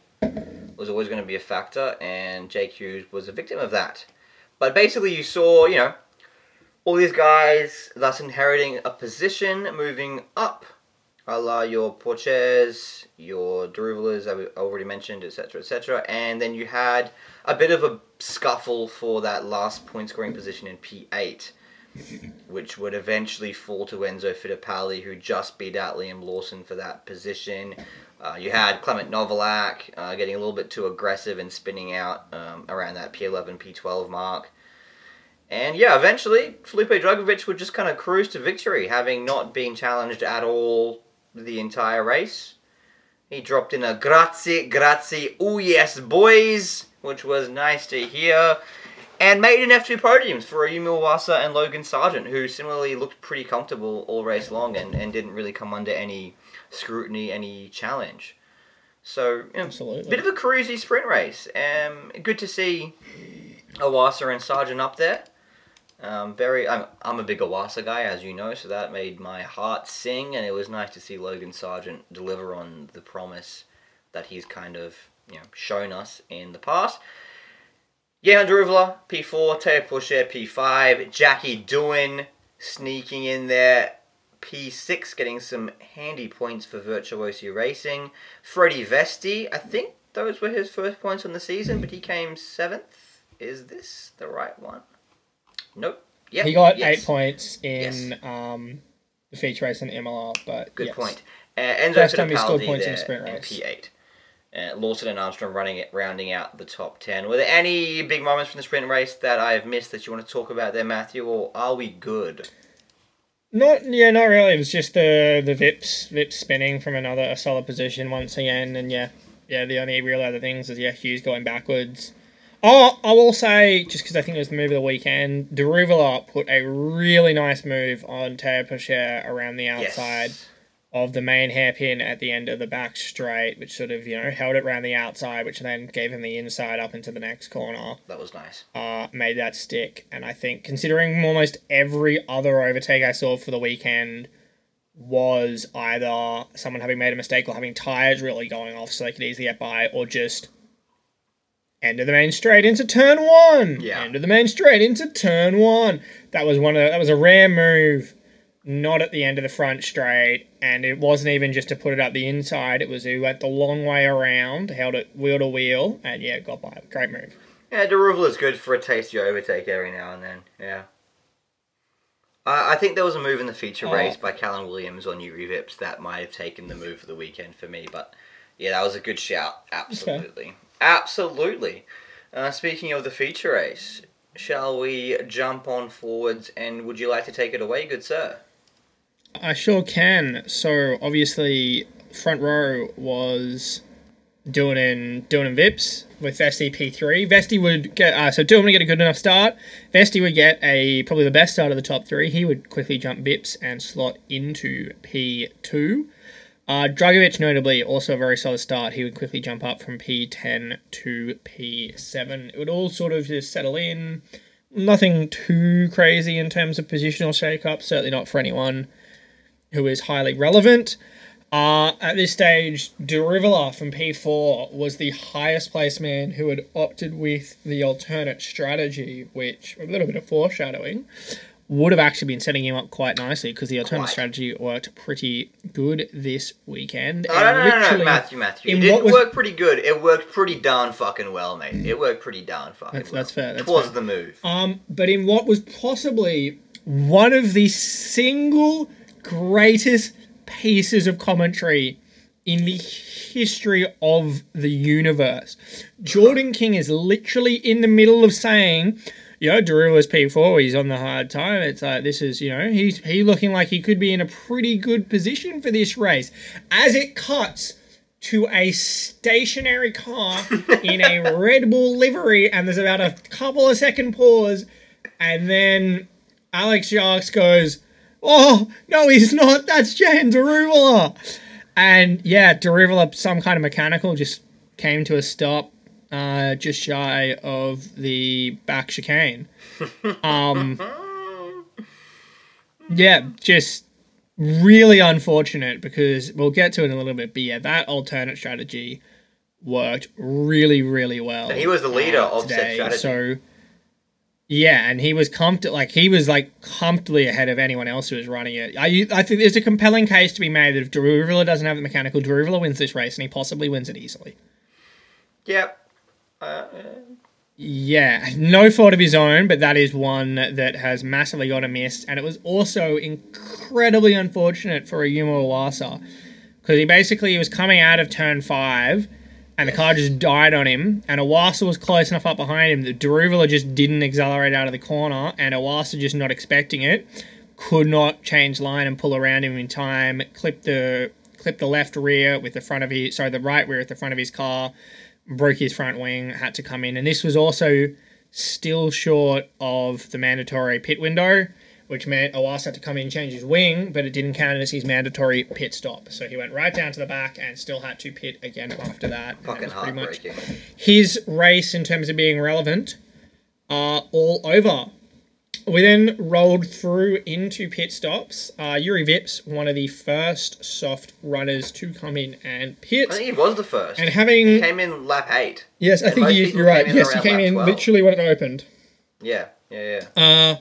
was always going to be a factor, and Jake Hughes was a victim of that. But basically, you saw, you know, all these guys thus inheriting a position, moving up, a la your Pourchaires, your Daruvalas, I already mentioned, etc., etc. And then you had a bit of a scuffle for that last point scoring position in P8, which would eventually fall to Enzo Fittipaldi, who just beat out Liam Lawson for that position. Uh, you had Clement Novalak uh, getting a little bit too aggressive and spinning out um, around that P11, P12 mark. And yeah, eventually Felipe Drugovich would just kind of cruise to victory, having not been challenged at all the entire race. He dropped in a grazie, grazie, oh yes, boys, which was nice to hear. And made an F2 podiums for Ayumu Iwasa and Logan Sargeant, who similarly looked pretty comfortable all race long and, and didn't really come under any scrutiny, any challenge. So, you know, Absolutely. bit of a cruisy sprint race. Um, good to see Iwasa and Sargeant up there. Um, very, I'm, I'm a big Iwasa guy, as you know, so that made my heart sing, and it was nice to see Logan Sargeant deliver on the promise that he's kind of, you know, shown us in the past. Jehan Daruvala, P4, Teo Pourchaire, P5, Jackie Doohan sneaking in there, P6, getting some handy points for Virtuosi Racing. Freddie Vesti, I think those were his first points on the season, but he came seventh. Is this the right one? Nope. Yeah, He got yes. eight points in um, the feature race and MLR, but Good yes. point. Uh, Enzo First time he scored points in a sprint race. P8. Uh, Lawson and Armstrong running it, rounding out the top ten. Were there any big moments from the sprint race that I have missed that you want to talk about there, Matthew, or are we good? Not yeah, not really. It was just the the Vips Vips spinning from another a solid position once again, and yeah, yeah. The only real other things is yeah, Hughes going backwards. Oh, I will say just because I think it was the move of the weekend. Daruvala put a really nice move on Teo Pourchaire around the outside Yes. of the main hairpin at the end of the back straight, which sort of you know held it around the outside, which then gave him the inside up into the next corner That was nice. uh, made that stick. And I think considering almost every other overtake I saw for the weekend was either someone having made a mistake or having tires really going off so they could easily get by, or just end of the main straight into turn one. Yeah. End of the main straight into turn one. That was one of that was a rare move. Not at the end of the front straight, and it wasn't even just to put it up the inside. It was he went the long way around, held it wheel to wheel, and yeah, got by. Great move. Yeah, Daruvala's good for a tasty overtake every now and then. Yeah. I, I think there was a move in the feature Oh. race by Calan Williams on Jüri Vips that might have taken the move for the weekend for me, but yeah, that was a good shout. Absolutely. Absolutely. Uh, speaking of the feature race, shall we jump on forwards and would you like to take it away, good sir? I sure can. So obviously, front row was Doohan doing in Vips with Vesti P3. Vesti would get uh, so Dylan would get a good enough start. Vesti would get a probably the best start of the top three. He would quickly jump Vips and slot into P2. Uh, Drugovich, notably, also a very solid start. He would quickly jump up from P10 to P7. It would all sort of just settle in. Nothing too crazy in terms of positional shake-up, certainly not for anyone who is highly relevant. Uh, at this stage, Daruvala from P4 was the highest placed man who had opted with the alternate strategy, which, a little bit of foreshadowing, would have actually been setting him up quite nicely because the alternate Quite. strategy worked pretty good this weekend. Oh, no, no, no, no, Matthew, Matthew. It didn't was- work pretty good. It worked pretty darn fucking well, mate. It worked pretty darn fucking That's- well. that's fair, that's was the move. Um, but in what was possibly one of the single greatest pieces of commentary in the history of the universe. Jordan King is literally in the middle of saying, you know, Daruvala's P4, he's on the hard time. It's like, this is, you know, he's he looking like he could be in a pretty good position for this race. As it cuts to a stationary car in a Red Bull livery, and there's about a couple of second pause, and then Alex Jacques goes, "Oh no, he's not. That's Jehan Daruvala." And yeah, Daruvala, some kind of mechanical, just came to a stop, uh, just shy of the back chicane. Um, yeah, just really unfortunate because we'll get to it in a little bit. But yeah, that alternate strategy worked really, really well. And he was the leader uh, of said strategy. So yeah, and he was comfort like he was like comfortably ahead of anyone else who was running it. I I think there's a compelling case to be made that if Daruvala doesn't have the mechanical, Daruvala wins this race and he possibly wins it easily. Yep. Yeah, no fault of his own, but that is one that has massively got a miss, and it was also incredibly unfortunate for Ayumu Iwasa because he basically he was coming out of turn five, and the car just died on him, and Iwasa was close enough up behind him that Daruvala just didn't accelerate out of the corner, and Iwasa just not expecting it, could not change line and pull around him in time, clip the clip the left rear with the front of his sorry the right rear at the front of his car broke his front wing, had to come in. And this was also still short of the mandatory pit window, which meant Owas had to come in and change his wing, but it didn't count as his mandatory pit stop. So he went right down to the back and still had to pit again after that. And that was pretty much heartbreaking. his race in terms of being relevant are all over. We then rolled through into pit stops. Uh, Jüri Vips, one of the first soft runners to come in and pit. I think he was the first. And having he came in lap eight. Yes, I And think he, you're right. Yes, he came in 12. literally when it opened. Yeah, yeah, yeah. Uh,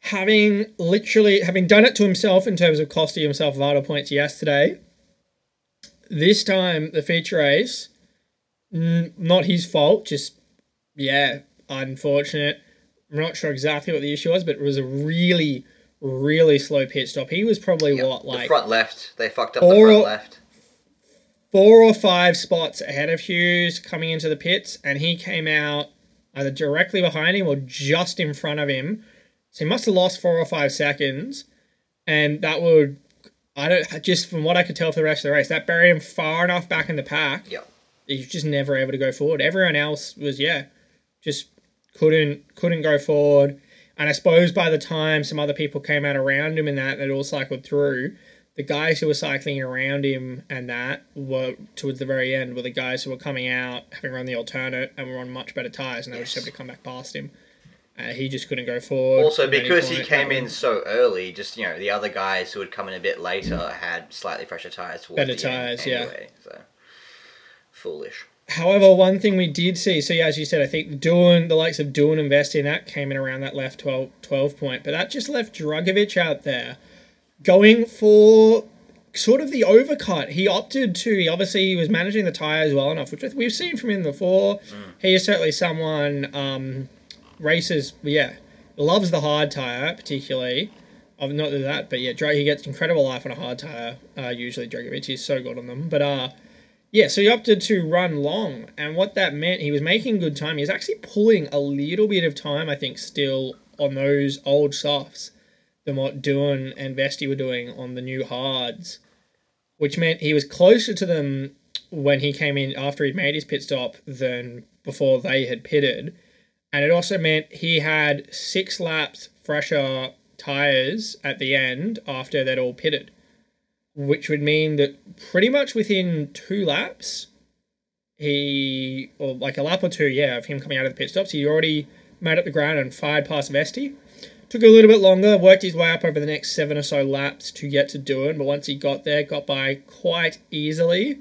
having literally having done it to himself in terms of costing himself vital points yesterday. This time the feature race, n- not his fault. Just yeah, unfortunate. I'm not sure exactly what the issue was, but it was a really, really slow pit stop. He was probably Yeah, what the like front left. They fucked up the front left. four or five spots ahead of Hughes coming into the pits, and he came out either directly behind him or just in front of him. So he must have lost four or five seconds, and that would, I don't, just from what I could tell for the rest of the race, that buried him far enough back in the pack. Yeah. He was just never able to go forward. Everyone else was, yeah, just couldn't couldn't go forward. And I suppose by the time some other people came out around him and that, that all cycled through, the guys who were cycling around him and that were towards the very end were the guys who were coming out having run the alternate and were on much better tires and they were just Yes. able to come back past him. Uh, he just couldn't go forward. Also, because he came in so early, just you know, the other guys who had come in a bit later had slightly fresher tires towards Better the end tyres, yeah. So foolish. However, one thing we did see, so yeah, as you said, I think doing the likes of doing investing that came in around that left 12, 12 point, but that just left Drugovich out there going for sort of the overcut. He opted to, he obviously he was managing the tyres well enough, which we've seen from him before. He is certainly someone, um, races, yeah, loves the hard tyre particularly. Of not that, but yeah, he gets incredible life on a hard tyre. Uh, usually, Drugovich he's so good on them. But uh, yeah, so he opted to run long, and what that meant, he was making good time. He was actually pulling a little bit of time, I think, still on those old softs than what Doohan and Vesti were doing on the new hards, which meant he was closer to them when he came in after he'd made his pit stop than before they had pitted. And it also meant he had six laps fresher tyres at the end after they'd all pitted which would mean that pretty much within two laps, he or like a lap or two, yeah, of him coming out of the pit stops, he already made up the ground and fired past Vesti. Took a little bit longer, worked his way up over the next seven or so laps to get to Doohan, but once he got there, got by quite easily,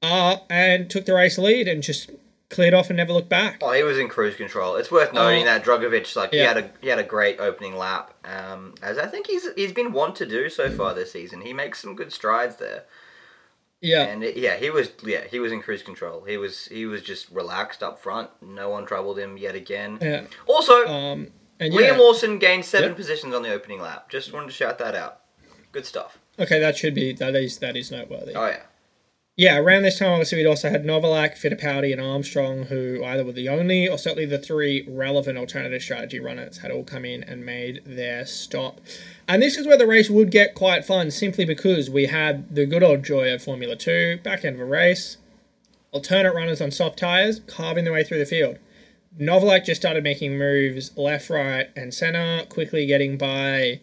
uh, and took the race lead and just cleared off and never looked back. Oh, he was in cruise control. It's worth noting Oh. that Drugovich, like, he had a he had a great opening lap, um, as I think he's he's been wont to do so far this season. He makes some good strides there, Yeah, and it, yeah, he was yeah he was in cruise control. He was he was just relaxed up front. No one troubled him yet again. yeah, Also, um, and Liam yeah. Lawson gained seven Yep. positions on the opening lap. Just wanted to shout that out. Good stuff. Okay, that should be that is that is noteworthy. Oh yeah. Yeah, around this time, obviously, we'd also had Novalak, Fittipaldi, and Armstrong, who either were the only or certainly the three relevant alternative strategy runners, had all come in and made their stop. And this is where the race would get quite fun, simply because we had the good old joy of Formula 2, back end of a race, alternate runners on soft tyres, carving their way through the field. Novalak just started making moves left, right, and centre, quickly getting by.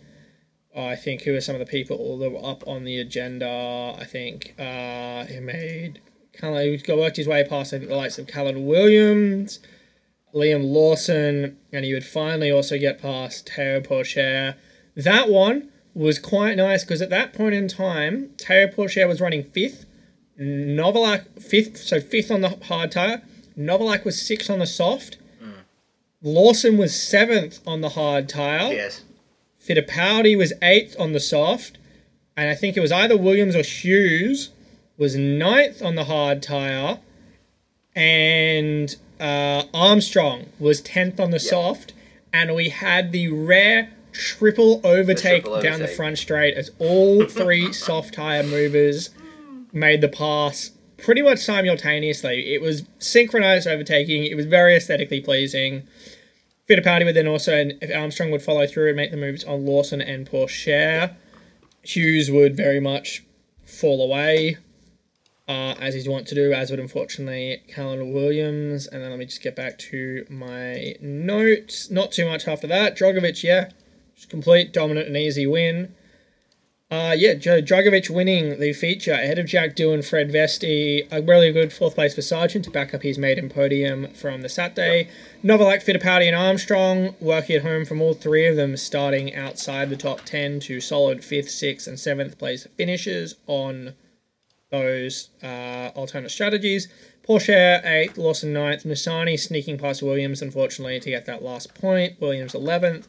I think who are some of the people that were up on the agenda? I think uh, he made kind of he worked his way past I think the likes of Calan Williams, Liam Lawson, and he would finally also get past Teo Pourchaire. That one was quite nice because at that point in time, Teo Pourchaire was running fifth. Novalak fifth, so fifth on the hard tire. Novalak was sixth on the soft. Lawson was seventh on the hard tire. Yes. Fittipaldi was eighth on the soft, and I think it was either Williams or Hughes was ninth on the hard tire, and uh, Armstrong was tenth on the soft, and we had the rare triple overtake triple down the front straight as all three soft tire movers made the pass pretty much simultaneously. It was synchronized overtaking. It was very aesthetically pleasing. Fittipaldi would then also, and if Armstrong would follow through and make the moves on Lawson and Pourchaire, Hughes would very much fall away, uh, as he's wont to do, as would unfortunately Calan Williams. And then let me just get back to my notes. Not too much after that. Drugovich, yeah, just complete, dominant, and easy win. Uh, yeah, Drugovich winning the feature ahead of Jack and Fred Vesti. A really good fourth place for Sargeant to back up his maiden podium from the Saturday. Novalak, Fittipaldi, and Armstrong working at home from all three of them, starting outside the top 10 to solid fifth, sixth, and seventh place finishes on those uh, alternate strategies. Pourchaire 8th, Lawson 9th, Nissany sneaking past Williams, unfortunately, to get that last point. Williams 11th.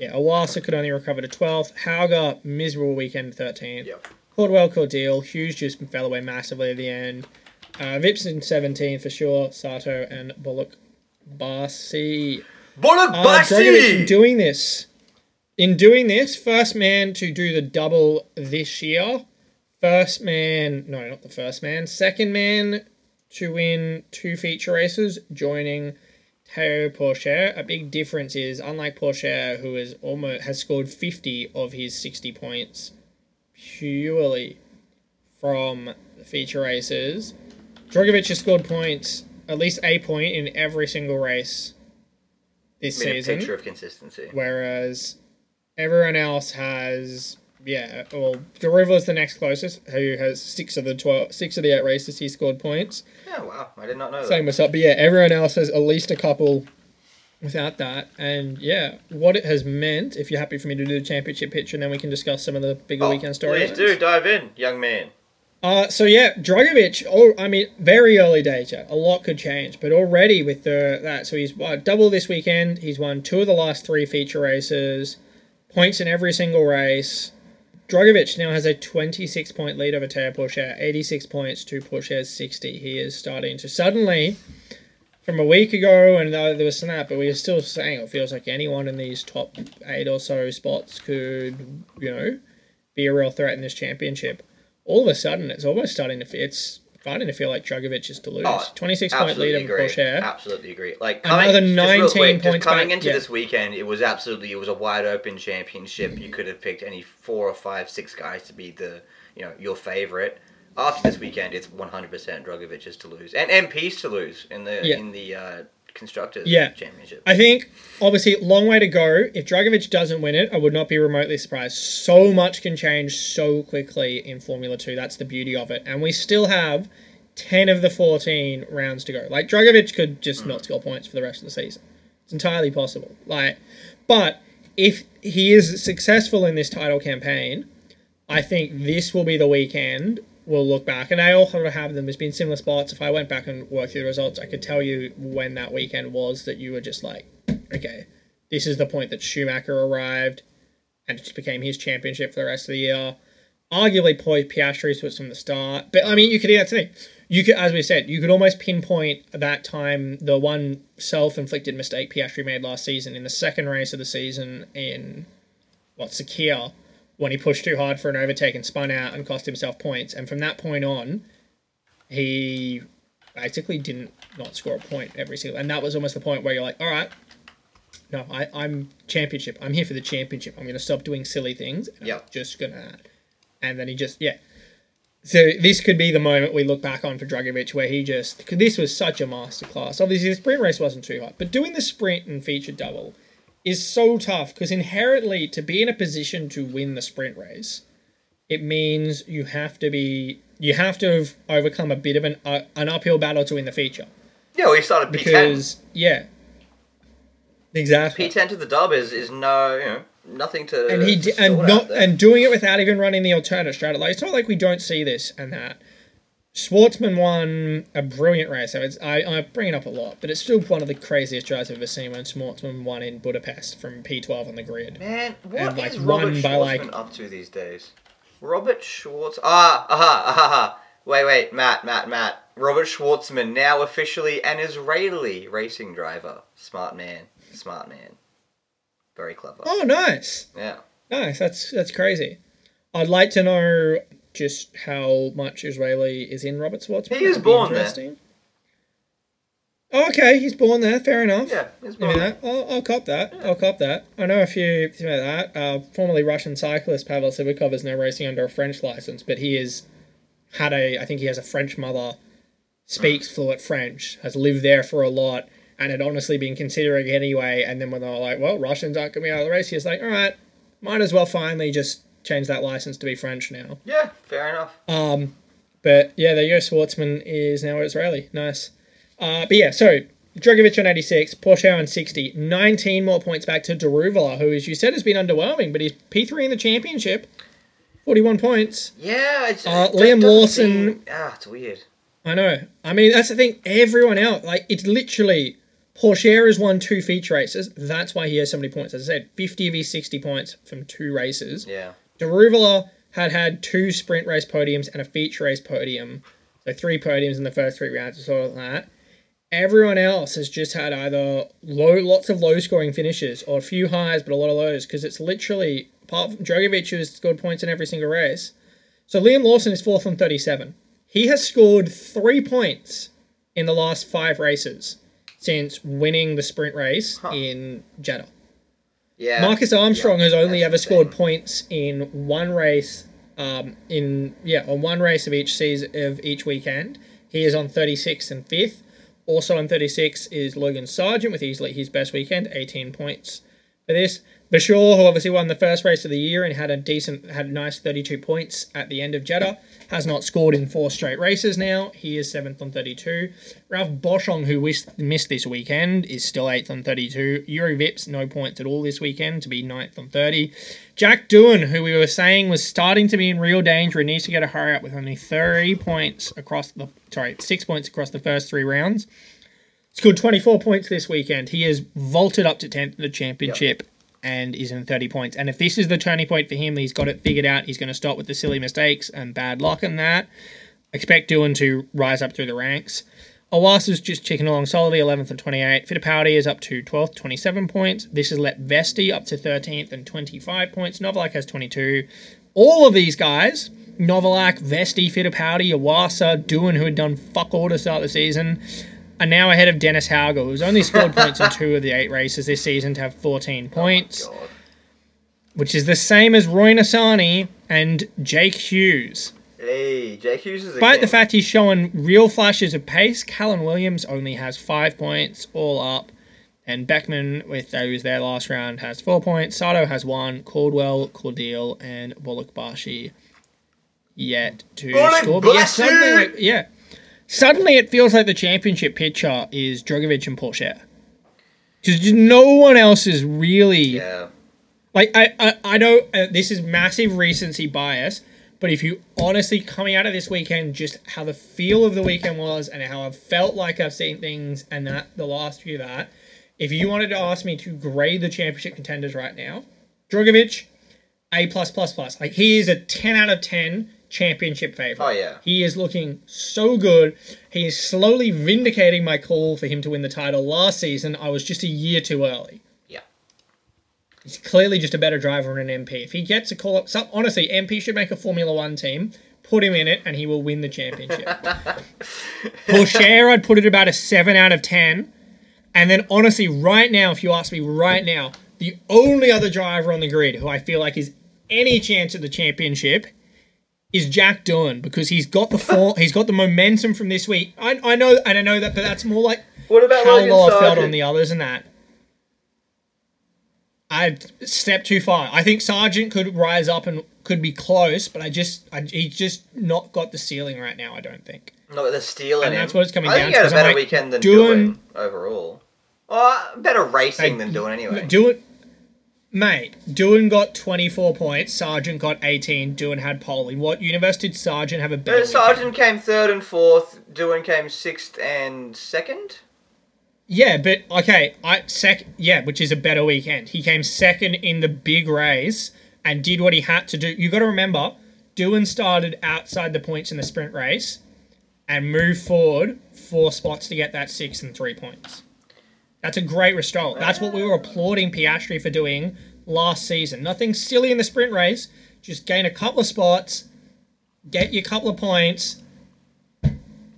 Yeah, Iwasa could only recover to 12th. Hauger, miserable weekend 13th. Yep. Caldwell, Cordeel, Hughes just fell away massively at the end. Uh, Vipson 17th for sure. Sato and Bullock Barsi. Bullock Uh, doing this, in doing this, first man to do the double this year. First man, no, not the first man. Second man to win two feature races, joining Teo Pourchaire. A big difference is, unlike Pourchaire, who has almost has scored fifty of his sixty points purely from feature races, Drugovich has scored points, at least a point in every single race this I mean, a season. picture of consistency. Whereas everyone else has, yeah, well, Deriva's the next closest, who has six of the twelve, six of the eight races he scored points. Yeah, wow. I did not know that. Same that. as up, but yeah, everyone else has at least a couple without that. And yeah, what it has meant, if you're happy for me to do the championship picture, and then we can discuss some of the bigger Oh, weekend stories. please do, dive in, young man. Uh, so yeah, Drugovich. Oh, I mean, very early days yet. A lot could change, but already with the that, so he's uh, double this weekend. He's won two of the last three feature races, points in every single race. Drugovich now has a 26 point lead over Teo Pourchaire, 86 points to Pourchaire's 60. He is starting to suddenly, from a week ago, and there was that, but we are still saying it feels like anyone in these top eight or so spots could, you know, be a real threat in this championship. All of a sudden, it's almost starting to it's starting to feel like Drugovich is to lose. Oh, 26 point lead Absolutely over agree. Pourchaire. Absolutely agree. Like Another coming, just real 19 quick, just points coming back- into yeah. this weekend, it was absolutely it was a wide open championship. You could have picked any four or five, six guys to be the you know your favorite. After this weekend, it's 100% Drugovich's to lose and MP's to lose in the Yeah. in the uh, constructors Yeah. championship. I think, obviously, long way to go. If Drugovich doesn't win it, I would not be remotely surprised. So much can change so quickly in Formula 2. That's the beauty of it. And we still have 10 of the 14 rounds to go. Like, Drugovich could just not score points for the rest of the season. It's entirely possible. Like, but if he is successful in this title campaign, I think this will be the weekend we'll look back. And I also have them. There's been similar spots. If I went back and worked through the results, I could tell you when that weekend was that you were just like, okay, this is the point that Schumacher arrived and it just became his championship for the rest of the year. Arguably, Piastri was from the start. But I mean, you could, that's that thing. You could, as we said, you could almost pinpoint that time the one self-inflicted mistake Piastri made last season in the second race of the season in what Sakhir when he pushed too hard for an overtake and spun out and cost himself points. And from that point on, he basically didn't not score a point every single. And that was almost the point where you're like, all right, no, I, I'm championship. I'm here for the championship. I'm going to stop doing silly things. and I'm just gonna. And then he just yeah. So this could be the moment we look back on for Drugovich where he just, this was such a masterclass. Obviously, the sprint race wasn't too hot, but doing the sprint and feature double is so tough because inherently to be in a position to win the sprint race, it means you have to be you have to have overcome a bit of an uh, an uphill battle to win the feature Yeah, he started P10. because yeah, exactly. P10 to the dub is is no you know nothing to and he d- and not and doing it without even running the alternate strategy. Like it's not like we don't see this and that. Shwartzman won a brilliant race. So I, I bring it up a lot, but it's still one of the craziest drives I've ever seen when Shwartzman won in Budapest from P12 on the grid. Man, what And, like, is Robert Shwartzman like- up to these days? Robert Schwartz. Ah, aha, aha, aha. Wait, wait, Matt, Matt, Matt. Robert Shwartzman, now officially an Israeli racing driver. Smart man. Smart man. Very clever. Oh, nice. Yeah. Nice. That's that's crazy. I'd like to know just how much Israeli is in Robert Shwartzman. He is born there. Oh, okay, he's born there. Fair enough. Yeah, he's born that. I'll, I'll cop that. I'll cop that. I know a few things about that. Uh, formerly Russian cyclist Pavel Sivakov is now racing under a French license, but he is had a. I think he has a French mother, speaks fluent French, has lived there for a lot, and had honestly been considering it anyway. And then when they were like, "Well, Russians aren't going to be out of the race," he was like, "All right, might as well finally just change that license to be French now." Yeah, fair enough. Um, but yeah, there you go. Shwartzman is now Israeli. Nice. Uh, but yeah, so Drugovich on 86, Pourchaire on 60, 19 more points back to Daruvala, who, as you said, has been underwhelming, but he's P3 in the championship, 41 points. Yeah, it's, Uh, it Liam Lawson- seem- ah, it's weird. I know. I mean, that's the thing. Everyone else, like, it's literally Pourchaire has won two feature races. That's why he has so many points. As I said, 50 of his 60 points from two races. Yeah. Daruvala had had two sprint race podiums and a feature race podium. So three podiums in the first three rounds or sort of that. Everyone else has just had either low, lots of low scoring finishes or a few highs but a lot of lows because it's literally apart from Drugovich who's scored points in every single race. So Liam Lawson is fourth on 37. He has scored three points in the last five races since winning the sprint race in Jeddah. Yeah. Marcus Armstrong has only ever scored points in one race, um, in yeah, on one race of each season of each weekend. He is on 36th and 5th. Also on 36 is Logan Sargeant with easily his best weekend, 18 points for this. Bashaw, who obviously won the first race of the year and had a decent, had a nice 32 points at the end of Jeddah, has not scored in four straight races now. He is seventh on 32. Ralph Boschung, who missed this weekend, is still eighth on 32. Jüri Vips, no points at all this weekend to be ninth on 30. Jack Doohan, who we were saying was starting to be in real danger and needs to get a hurry up with only 30 points across the, sorry, six points across the first three rounds. Scored 24 points this weekend. He has vaulted up to 10th in the championship and is in 30 points. And if this is the turning point for him, he's got it figured out. He's going to stop with the silly mistakes and bad luck and that. Expect Doohan to rise up through the ranks. Iwasa's just ticking along solidly, 11th and 28. Fittipaldi is up to 12th, 27 points. This has let Vesti up to 13th and 25 points. Novalak has 22. All of these guys, Novalak, Vesti, Fittipaldi, Owasa, Doohan, who had done fuck all to start the season, are now ahead of Dennis Hauger, who's only scored points in two of the eight races this season to have 14 points, God. which is the same as Roy Nissany and Jake Hughes. Hey, Jake Hughes is Despite the fact he's showing real flashes of pace, Calan Williams only has five points, all up. And Beckmann, with who was there last round, has four points. Sato has one. Caldwell, Cordeel, and Bölükbaşı yet to Bullock score. But yeah, like, yeah, suddenly it feels like the championship picture is Drugovich and Pourchaire. Because no one else is really Yeah. like I, I, I know uh, this is massive recency bias, but if you honestly coming out of this weekend, just how the feel of the weekend was and how I've felt like I've seen things and that the last few that, if you wanted to ask me to grade the championship contenders right now, Drugovich, A plus plus plus. Like he is a ten out of ten championship favorite. Oh, yeah. He is looking so good. He is slowly vindicating my call for him to win the title last season. I was just a year too early. Yeah. He's clearly just a better driver than an MP. If he gets a call up, some, honestly, MP should make a Formula One team, put him in it, and he will win the championship. Pourchaire, I'd put it about a 7 out of 10. And then, honestly, right now, if you ask me right now, the only other driver on the grid who I feel like is any chance at the championship is Jack Doohan because he's got the form, he's got the momentum from this week. I, I know, and I know that, but that's more like What about how Logan low I felt on the others and that. I stepped too far. I think Sargeant could rise up and could be close, but I just I, he's just not got the ceiling right now. I don't think. Not the steal in And him. that's what it's coming I down think he had I'm better like, weekend than doing- doing overall. Oh, better racing Like, than doing anyway. Do it. Mate, Doohan got 24 points, Sargeant got 18, Doohan had pole. In what universe did Sargeant have a better. Sargeant came third and fourth. Doohan came sixth and second. Yeah, but okay, I sec yeah, which is a better weekend. He came second in the big race and did what he had to do. You got to remember, Doohan started outside the points in the sprint race and moved forward four spots to get that six and three points. That's a great result. That's what we were applauding Piastri for doing last season. Nothing silly in the sprint race. Just gain a couple of spots, get your couple of points,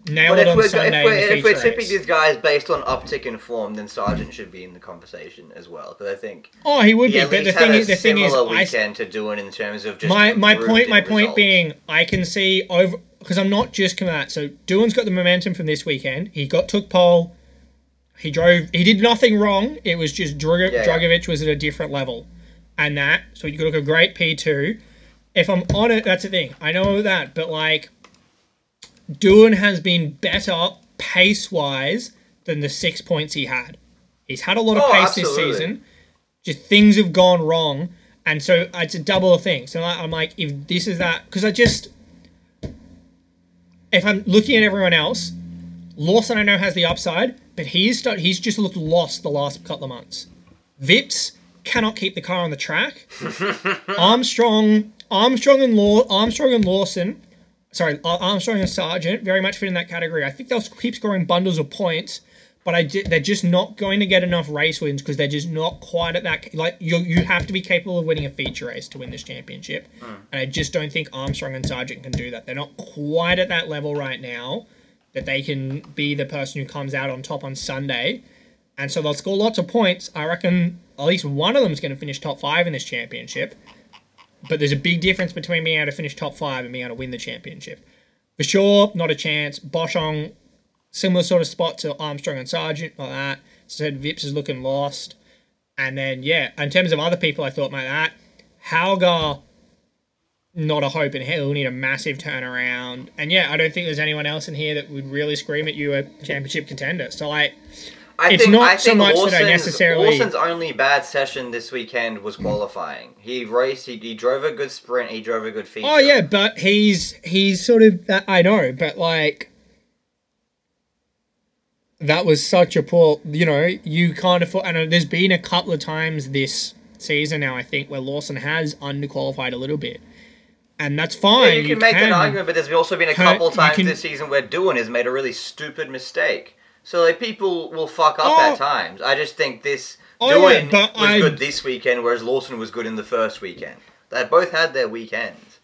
nail But it on Sunday if we're, if we're tipping these guys based on uptick in form, then Sargeant should be in the conversation as well. Because I think Oh, he would he be, at but the thing is, a the thing is, similar I, weekend to Doohan in terms of just my my point, in my point being, I can see over because I'm not just coming out. So Doohan's got the momentum from this weekend. He got took pole. He drove. He did nothing wrong. It was just Drug- Yeah. Drugovich was at a different level, and that. So you could look a great P two. If I'm on it, that's the thing. I know that, but like, Doohan has been better pace wise than the six points he had. He's had a lot of Oh, pace this season. Just things have gone wrong, and so it's a double thing. So I'm like, if this is that, because I just, if I'm looking at everyone else, Lawson I know has the upside, but he's start, he's just looked lost the last couple of months. Vips cannot keep the car on the track. Armstrong, Armstrong and Law, Armstrong and Lawson, sorry, Armstrong and Sargeant very much fit in that category. I think they'll keep scoring bundles of points, but I they're just not going to get enough race wins because they're just not quite at that. Like you, you have to be capable of winning a feature race to win this championship, hmm. and I just don't think Armstrong and Sargeant can do that. They're not quite at that level right now that they can be the person who comes out on top on Sunday. And so they'll score lots of points. I reckon at least one of them is going to finish top five in this championship. But there's a big difference between being able to finish top five and being able to win the championship. For sure, not a chance. Boschung, similar sort of spot to Armstrong and Sargeant, like that. Said Vips is looking lost. And then, yeah, in terms of other people I thought like that, Hauger, not a hope in hell. He'll need a massive turnaround. And yeah, I don't think there's anyone else in here that would really scream at you a championship contender. So, like, I It's think, not I so think much that I necessarily- Lawson's only bad session this weekend was qualifying. He raced. He, he drove a good sprint. He drove a good feature. Oh yeah, but he's he's sort of that I know, but like that was such a poor. You know, you can't afford. I know there's been a couple of times this season now. I think where Lawson has underqualified a little bit, and that's Yeah, fine. you can make an argument, but there's also been a couple you times can- this season where Doohan has made a really stupid mistake. So like people will fuck up Oh. at times. I just think this Oh, yeah, but was I- good this weekend, whereas Lawson was good in the first weekend. They both had their weekends.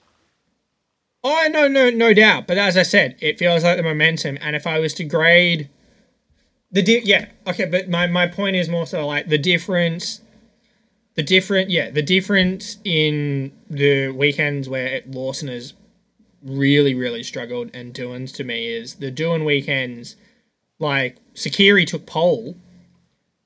Oh no, no, no doubt. But as I said, it feels like the momentum. And if I was to grade the di- yeah, okay. But my my point is more so like the difference. The different, yeah, the difference in the weekends where Lawson has really, really struggled and Doohan's to me is the Doohan weekends, like Sakiri took pole,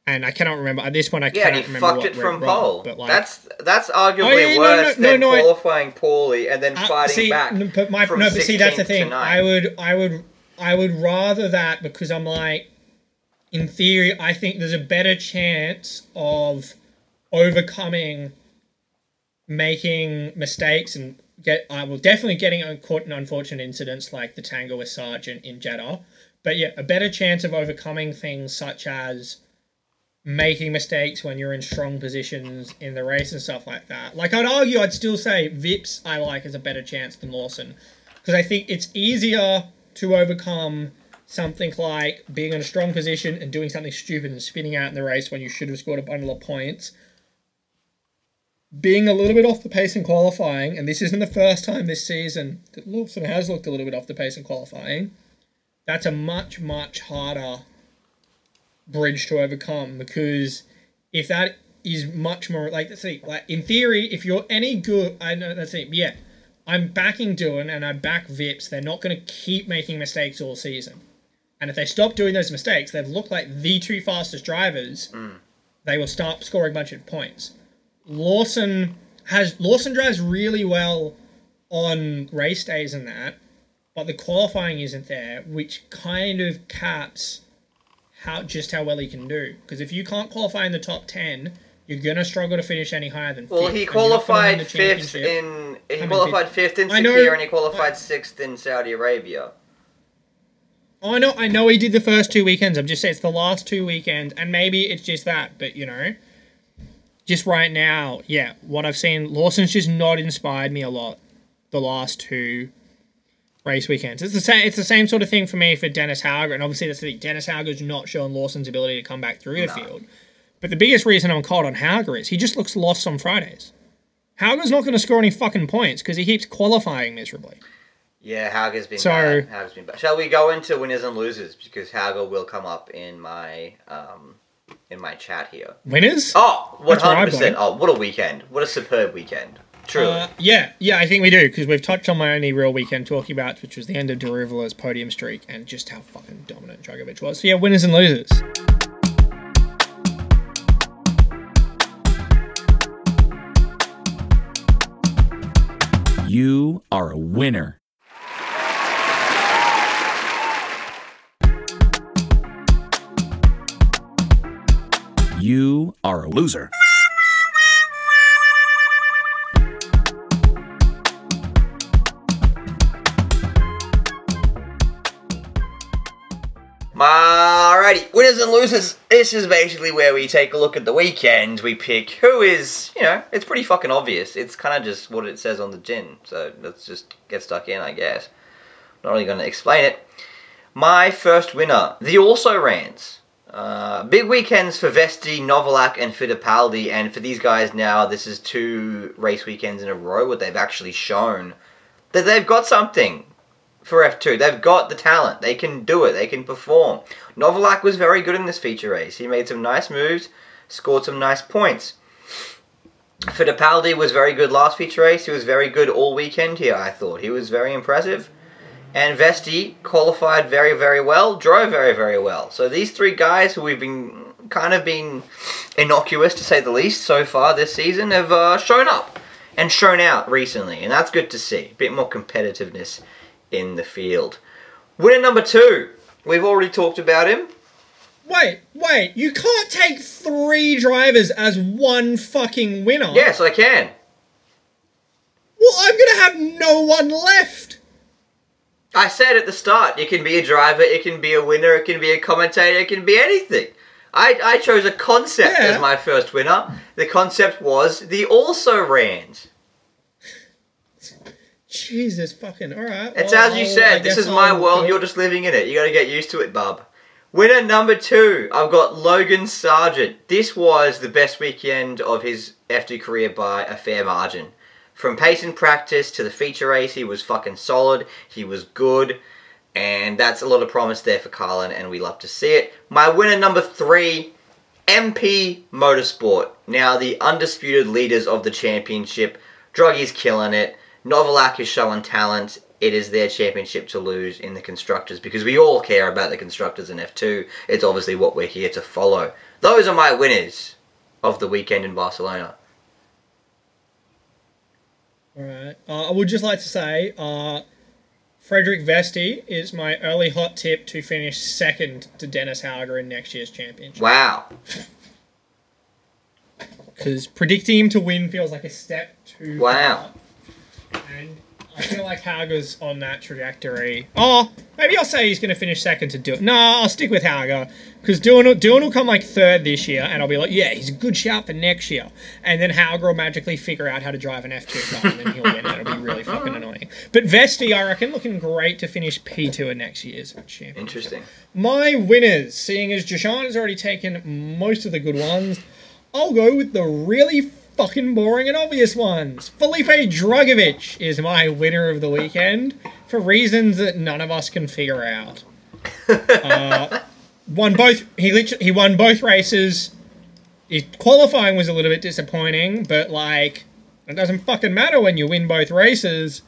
and I cannot remember at this point. I Yeah, cannot he remember fucked what it from wrong, pole. But like, that's that's arguably Oh, yeah, worse no, no, than no, I- qualifying poorly and then Uh, fighting see, back. But my from no, but see that's the thing. I would, I would, I would rather that because I'm like, in theory, I think there's a better chance of overcoming making mistakes and get. I will definitely getting caught in unfortunate incidents like the tango with Sargeant in Jeddah. But yeah, a better chance of overcoming things such as making mistakes when you're in strong positions in the race and stuff like that. Like I'd argue, I'd still say Vips I like as a better chance than Lawson because I think it's easier to overcome something like being in a strong position and doing something stupid and spinning out in the race when you should have scored a bundle of points. Being a little bit off the pace in qualifying, and this isn't the first time this season that Lawson has looked a little bit off the pace in qualifying. That's a much much harder bridge to overcome because if that is much more like let's see like in theory if you're any good I know let's see yeah I'm backing Doohan and I back Vips they're not going to keep making mistakes all season and if they stop doing those mistakes they've looked like the two fastest drivers mm. they will start scoring a bunch of points Lawson has Lawson drives really well on race days and that but the qualifying isn't there which kind of caps how just how well he can do. Because if you can't qualify in the top ten you're gonna struggle to finish any higher than. Well, fifth, he and you're not gonna win qualified fifth in. He mean, qualified fifth in I Sakhir and he qualified sixth in Saudi Arabia. Oh, I know, I know he did the first two weekends. I'm just saying it's the last two weekends, and maybe it's just that. But you know, just right now, yeah, what I've seen, Lawson's just not inspired me a lot. The last two race weekends, it's the same. It's the same sort of thing for me for Dennis Hauger, and obviously that's the thing. Dennis Hauger's not showing Lawson's ability to come back through the No. field. But the biggest reason I'm caught on Hauger is he just looks lost on Fridays. Hauger's not going to score any fucking points because he keeps qualifying miserably. Yeah, Hauger's been So- bad. Hauger's been bad. Shall we go into winners and losers because Hauger will come up in my um in my chat here. Winners? Oh, one That's what I hundred percent. Oh, what a weekend! What a superb weekend! Truly. Uh, yeah, yeah, I think we do because we've touched on my only real weekend talking about, which was the end of Daruvala's podium streak and just how fucking dominant Drugovich was. So yeah, winners and losers. You are a winner. You are a loser. Alrighty, winners and losers. This is basically where we take a look at the weekend. We pick who is, you know, it's pretty fucking obvious. It's kind of just what it says on the gin. So let's just get stuck in, I guess. Not really going to explain it. My first winner, the also rans. Uh, big weekends for Vesti, Novalak, and Fittipaldi, and for these guys now, this is two race weekends in a row where they've actually shown that they've got something for F2. They've got the talent. They can do it. They can perform. Novalak was very good in this feature race. He made some nice moves, scored some nice points. Fittipaldi was very good last feature race. He was very good all weekend here, I thought. He was very impressive. And Vesti qualified very, very well, drove very, very well. So these three guys who we've been kind of been innocuous, to say the least, so far this season have uh, shown up and shown out recently. And that's good to see. A bit more competitiveness in the field. Winner number two. We've already talked about him. Wait, wait, you can't take three drivers as one fucking winner. Yes, I can. Well, I'm gonna have no one left. I said at the start, it can be a driver, it can be a winner, it can be a commentator, it can be anything. I, I chose a concept Yeah. as my first winner. The concept was the also rans. Jesus fucking. All right. It's well, as you I'll- I said, this is my I'll world, go- you're just living in it. You gotta get used to it, bub. Winner number two, I've got Logan Sargeant. This was the best weekend of his F2 career by a fair margin. From pace and practice to the feature race, he was fucking solid. He was good. And that's a lot of promise there for Carlin, and we love to see it. My winner number three, MP Motorsport. Now the undisputed leaders of the championship. Druggy's killing it. Novalak is showing talent. It is their championship to lose in the constructors because we all care about the constructors in F2. It's obviously what we're here to follow. Those are my winners of the weekend in Barcelona. All right. Uh, I would just like to say, uh, Frederik Vesti is my early hot tip to finish second to Dennis Hauger in next year's championship. Wow. Because predicting him to win feels like a step too Wow. far. And I feel like Hauger's on that trajectory. Oh, maybe I'll say he's going to finish second to do. No, I'll stick with Hauger. Because Doohan, Doohan will come like third this year, and I'll be like, yeah, he's a good shout for next year. And then Hauger will magically figure out how to drive an F2 car, and then he'll win. It'll be really fucking oh. annoying. But Vesti, I reckon, looking great to finish P2 in next year's championship. Interesting. My winners, seeing as Jashan has already taken most of the good ones, I'll go with the really fucking boring and obvious ones. Felipe Drugovich is my winner of the weekend for reasons that none of us can figure out. Uh, won both. He literally, he won both races. His qualifying was a little bit disappointing, but like it doesn't fucking matter when you win both races.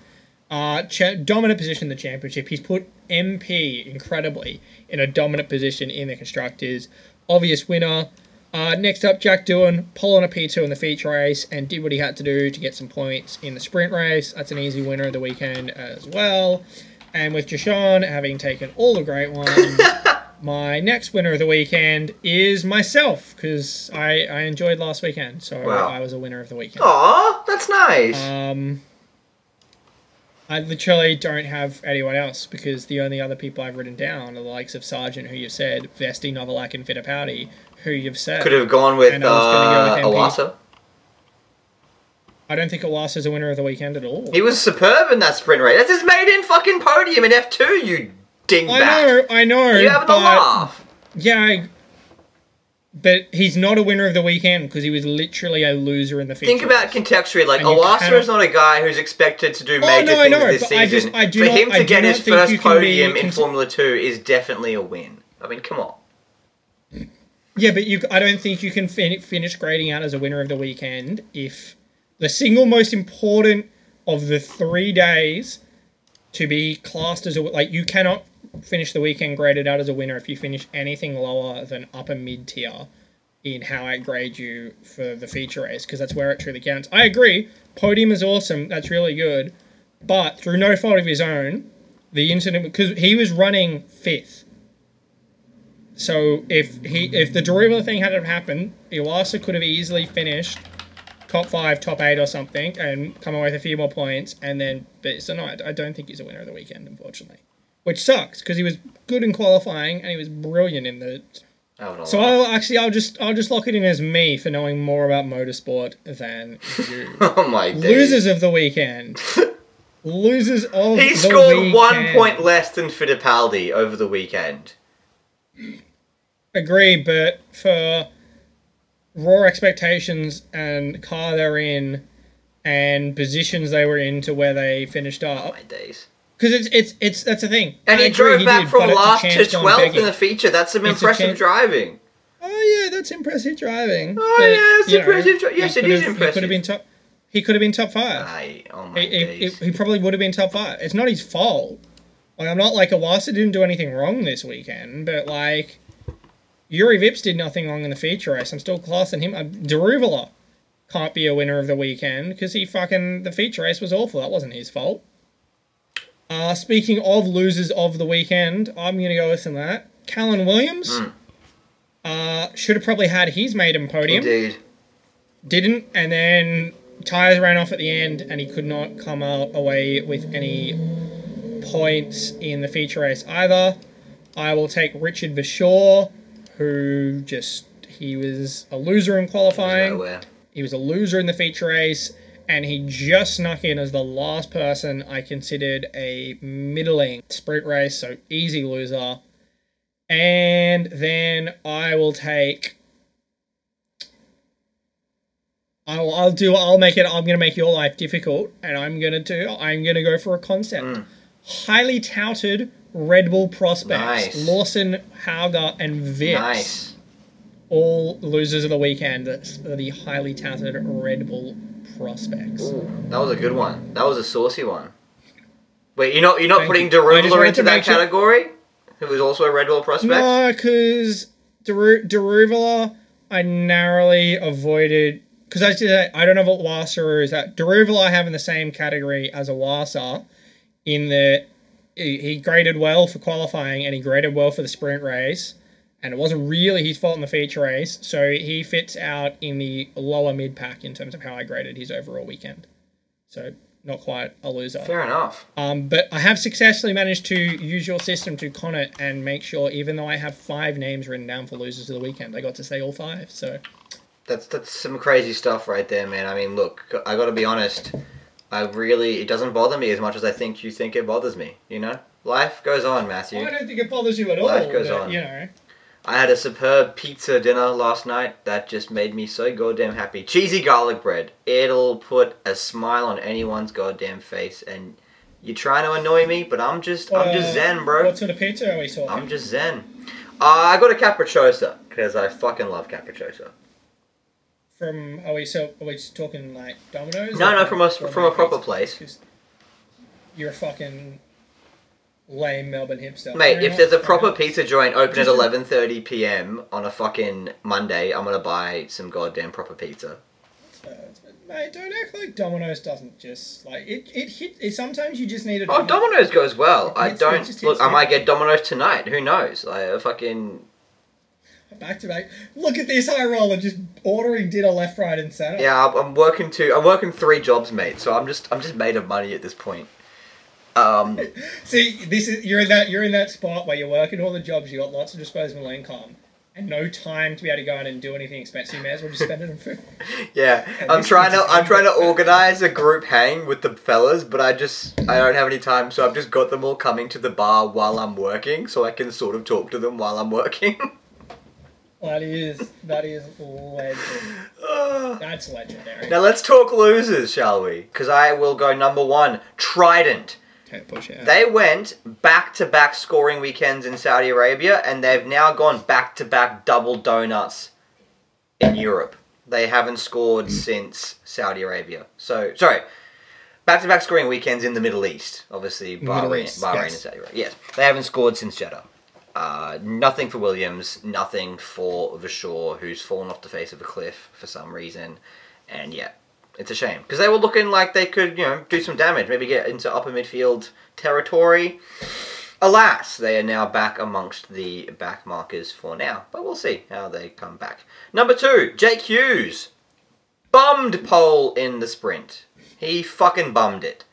Uh, cha- dominant position in the championship. He's put MP incredibly in a dominant position in the constructors. Obvious winner. Uh, next up, Jack Doohan, pole on a P2 in the feature race and did what he had to do to get some points in the sprint race. That's an easy winner of the weekend as well. And with Jashan having taken all the great ones, My next winner of the weekend is myself because I, I enjoyed last weekend, so Wow. I was a winner of the weekend. Aw, that's nice. Um, I literally don't have anyone else because the only other people I've written down are the likes of Sargeant, who you've said, Vesti, Novalak, and Fittipaldi, who you've said. Could have gone with and I uh, go with MP. I don't think Awas is a winner of the weekend at all. He was superb in that sprint race. That's his maiden fucking podium in F2, you dingbat. I know, I know. You having a laugh? Yeah, I, but he's not a winner of the weekend because he was literally a loser in the feature. Think about contextually, like And you Iwasa cannot- is not a guy who's expected to do Oh, major no, I things know, this but I season. just- I For not- him to get his first you can be podium in Formula Two is definitely a win. I mean, come on. Yeah, but you, I don't think you can fin- finish grading out as a winner of the weekend if the single most important of the three days to be classed as a like you cannot finish the weekend graded out as a winner if you finish anything lower than upper mid tier in how I grade you for the feature race because that's where it truly counts. I agree, podium is awesome, that's really good, but through no fault of his own, the incident because he was running fifth. So if he if the Daruvala thing hadn't happened, Iwasa could have easily finished top five, top eight, or something, and come away with a few more points. And then, but so no, I, don't think he's a winner of the weekend, unfortunately, which sucks because he was good in qualifying and he was brilliant in the. I. So I'll actually I'll just I'll just lock it in as me for knowing more about motorsport than you. oh my days. Losers of the weekend. Losers of He the weekend. He scored one point less than Fittipaldi over the weekend. Agree, but for raw expectations and car they're in and positions they were in to where they finished Oh up, my days. because it's it's it's that's the thing. And I he drove back did, from but it's a last to 12th in the feature. That's some It's impressive driving. Oh yeah, that's impressive driving. Oh, but, yeah, know, impressive dri- yes, it is impressive. He could have been top. He could have been top five. Aye, oh my He, he, days. he, he probably would have been top five. It's not his fault. Like I'm not like Iwasa didn't do anything wrong this weekend, but like Jüri Vips did nothing wrong in the feature race. I'm still classing him. Uh, Daruvala can't be a winner of the weekend because he fucking the feature race was awful. That wasn't his fault. Uh, speaking of losers of the weekend, I'm gonna go with some of that. Calan Williams Hmm. uh, should have probably had his maiden podium Indeed. didn't, and then tires ran off at the end, and he could not come out away with any points in the feature race either. I will take Richard Verschoor, who just he was a loser in qualifying. Nowhere. He was a loser in the feature race, and he just snuck in as the last person I considered a middling sprint race, so easy loser. And then I will take. I'll, I'll do. I'll make it. I'm gonna make your life difficult, and I'm gonna do. I'm gonna go for a concept. Mm. Highly touted Red Bull prospects: Nice. Lawson, Hauger, and Vips Nice. all losers of the weekend that's the highly touted Red Bull prospects. Ooh, that was a good one. That was a saucy one. Wait, you're not you're not Thank putting you. I just Derula wanted into that sure- category? Who was also a Red Bull prospect? No, because Daruvala, I narrowly avoided. Because I I don't know what Wasa is. That Daruvala I have in the same category as a Wasa, in that he he graded well for qualifying and he graded well for the sprint race, and it wasn't really his fault in the feature race. So he fits out in the lower mid pack in terms of how I graded his overall weekend. So not quite a loser. Fair enough. Um, but I have successfully managed to use your system to con it and make sure, even though I have five names written down for losers of the weekend, I got to say all five. So That's that's some crazy stuff right there, man. I mean, look, I got to be honest. I really it doesn't bother me as much as I think you think it bothers me. You know, life goes on, Matthew. I don't think it bothers you at all. Life goes but, on. You know, I had a superb pizza dinner last night that just made me so goddamn happy. Cheesy garlic bread. It'll put a smile on anyone's goddamn face. And you're trying to annoy me, but I'm just I'm just Uh, zen, bro. What sort of pizza are we talking? I'm just zen. Uh, I got a capricciosa because I fucking love capricciosa. From are we so are we talking like Domino's? No, no, from a from a proper place. You're a fucking lame Melbourne hipster. Mate, if there's a proper pizza joint open at 11:30 p.m. on a fucking Monday, I'm gonna buy some goddamn proper pizza. Uh, Mate, don't act like Domino's doesn't just like it. It hit. It, sometimes you just need a. Oh, Domino's goes well. I It's- it don't look. I might get Domino's tonight. Who knows? Like a fucking back to back. Look at this high roller just ordering dinner left, right, and center. yeah. I'm, working two. I'm working three jobs, mate. So I'm just I'm just made of money at this point. Um, See, this is you're in that you're in that spot where you're working all the jobs. You got lots of disposable income. And no time to be able to go out and do anything expensive. You may as well just spend it on food. yeah, And I'm trying to I'm trying to organize a group hang with the fellas, but I just I don't have any time, so I've just got them all coming to the bar while I'm working, so I can sort of talk to them while I'm working. That is that is legend. Ah. That's legendary. now let's talk losers, shall we? Because I will go number one, Trident. Okay, push it. out. They went back to back scoring weekends in Saudi Arabia, and they've now gone back to back double donuts in Europe. They haven't scored mm. since Saudi Arabia. So, sorry, back to back scoring weekends in the Middle East. Obviously, Middle Bahrain, East, Bahrain yes. and Saudi Arabia. Yes, they haven't scored since Jeddah. Uh, nothing for Williams, nothing for Verschoor, who's fallen off the face of a cliff for some reason. And yeah, it's a shame because they were looking like they could, you know, do some damage, maybe get into upper midfield territory. Alas, they are now back amongst the back markers for now, but we'll see how they come back. Number two, Jake Hughes, bummed pole in the sprint. He fucking bummed it,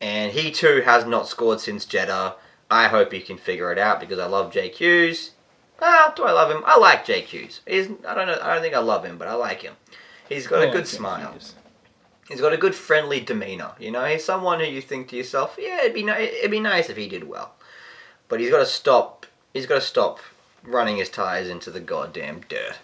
and he too has not scored since Jeddah. I hope he can figure it out because I love Hughes. Well, do I love him? I like Hughes. He's I don't know. I don't think I love him, but I like him. He's got I a like good smile. Hughes. He's got a good friendly demeanor. You know, he's someone who you think to yourself, yeah, it'd be ni- it'd be nice if he did well. But he's got to stop. He's got to stop running his tires into the goddamn dirt.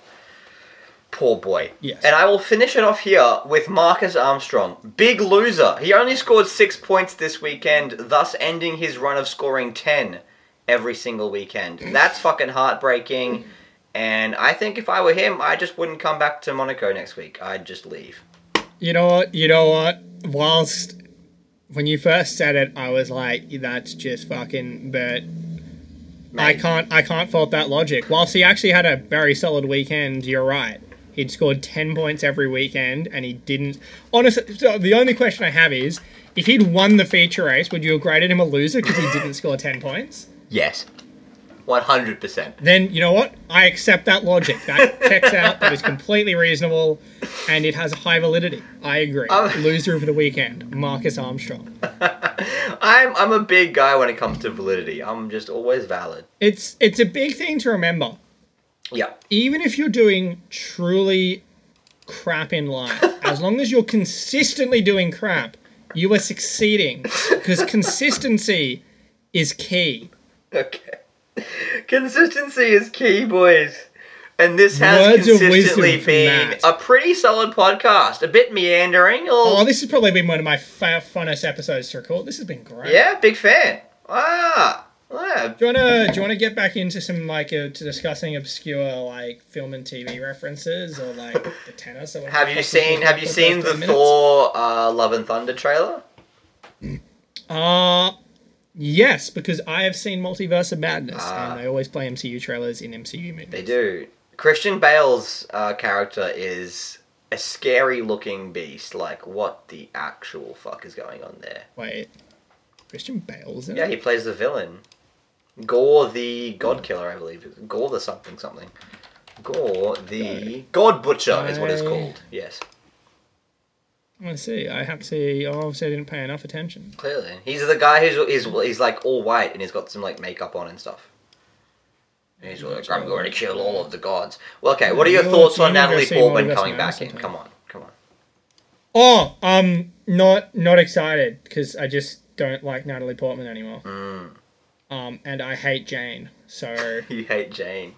Poor boy. Yes. And I will finish it off here with Marcus Armstrong. Big loser. He only scored six points this weekend, thus ending his run of scoring 10 every single weekend. That's fucking heartbreaking. And I think if I were him, I just wouldn't come back to Monaco next week. I'd just leave. You know what? You know what? Whilst when you first said it, I was like, "That's just fucking." But I can't. I can't fault that logic. Whilst he actually had a very solid weekend, you're right. He'd scored ten points every weekend, and he didn't. Honestly, so the only question I have is, if he'd won the feature race, would you have graded him a loser because he didn't score ten points? Yes. 100%. Then you know what? I accept that logic. That checks out. That is completely reasonable, and it has high validity. I agree. Um, Loser of the weekend, Marcus Armstrong. I'm, I'm a big guy when it comes to validity. I'm just always valid. It's it's a big thing to remember. Yeah. Even if you're doing truly crap in life, as long as you're consistently doing crap, you are succeeding because consistency is key. Okay. Consistency is key, boys. And this has Words consistently been a pretty solid podcast. A bit meandering. a Oh, this has probably been one of my fa- funnest episodes to record. This has been great. yeah, big fan. Ah. Yeah. Do you wanna do you wanna get back into some like uh, to discussing obscure like film and TV references or like the tennis? Or Have you seen Have you seen the Thor? Thor uh, Love and Thunder trailer? Uh yes, because I have seen Multiverse of Madness, Ah. and they always play MCU trailers in MCU movies. They do. Christian Bale's uh, character is a scary looking beast. Like, what the actual fuck is going on there? Wait, Christian Bale's Yeah, it? he plays the villain. Gore the God Killer, I believe. Gore the something something. Gore the God Butcher is what it's called. Yes, I see. I have to see. Obviously, I didn't pay enough attention. clearly. He's the guy who's he's, he's like all white and he's got some like makeup on and stuff. And he's like, I'm going to kill all of the gods. Well, okay. What are your You're- thoughts on Natalie see Portman coming back in? sometime. Come on, come on. Oh, um, not not excited because I just don't like Natalie Portman anymore. Mm. Um, and I hate Jane, so You hate Jane.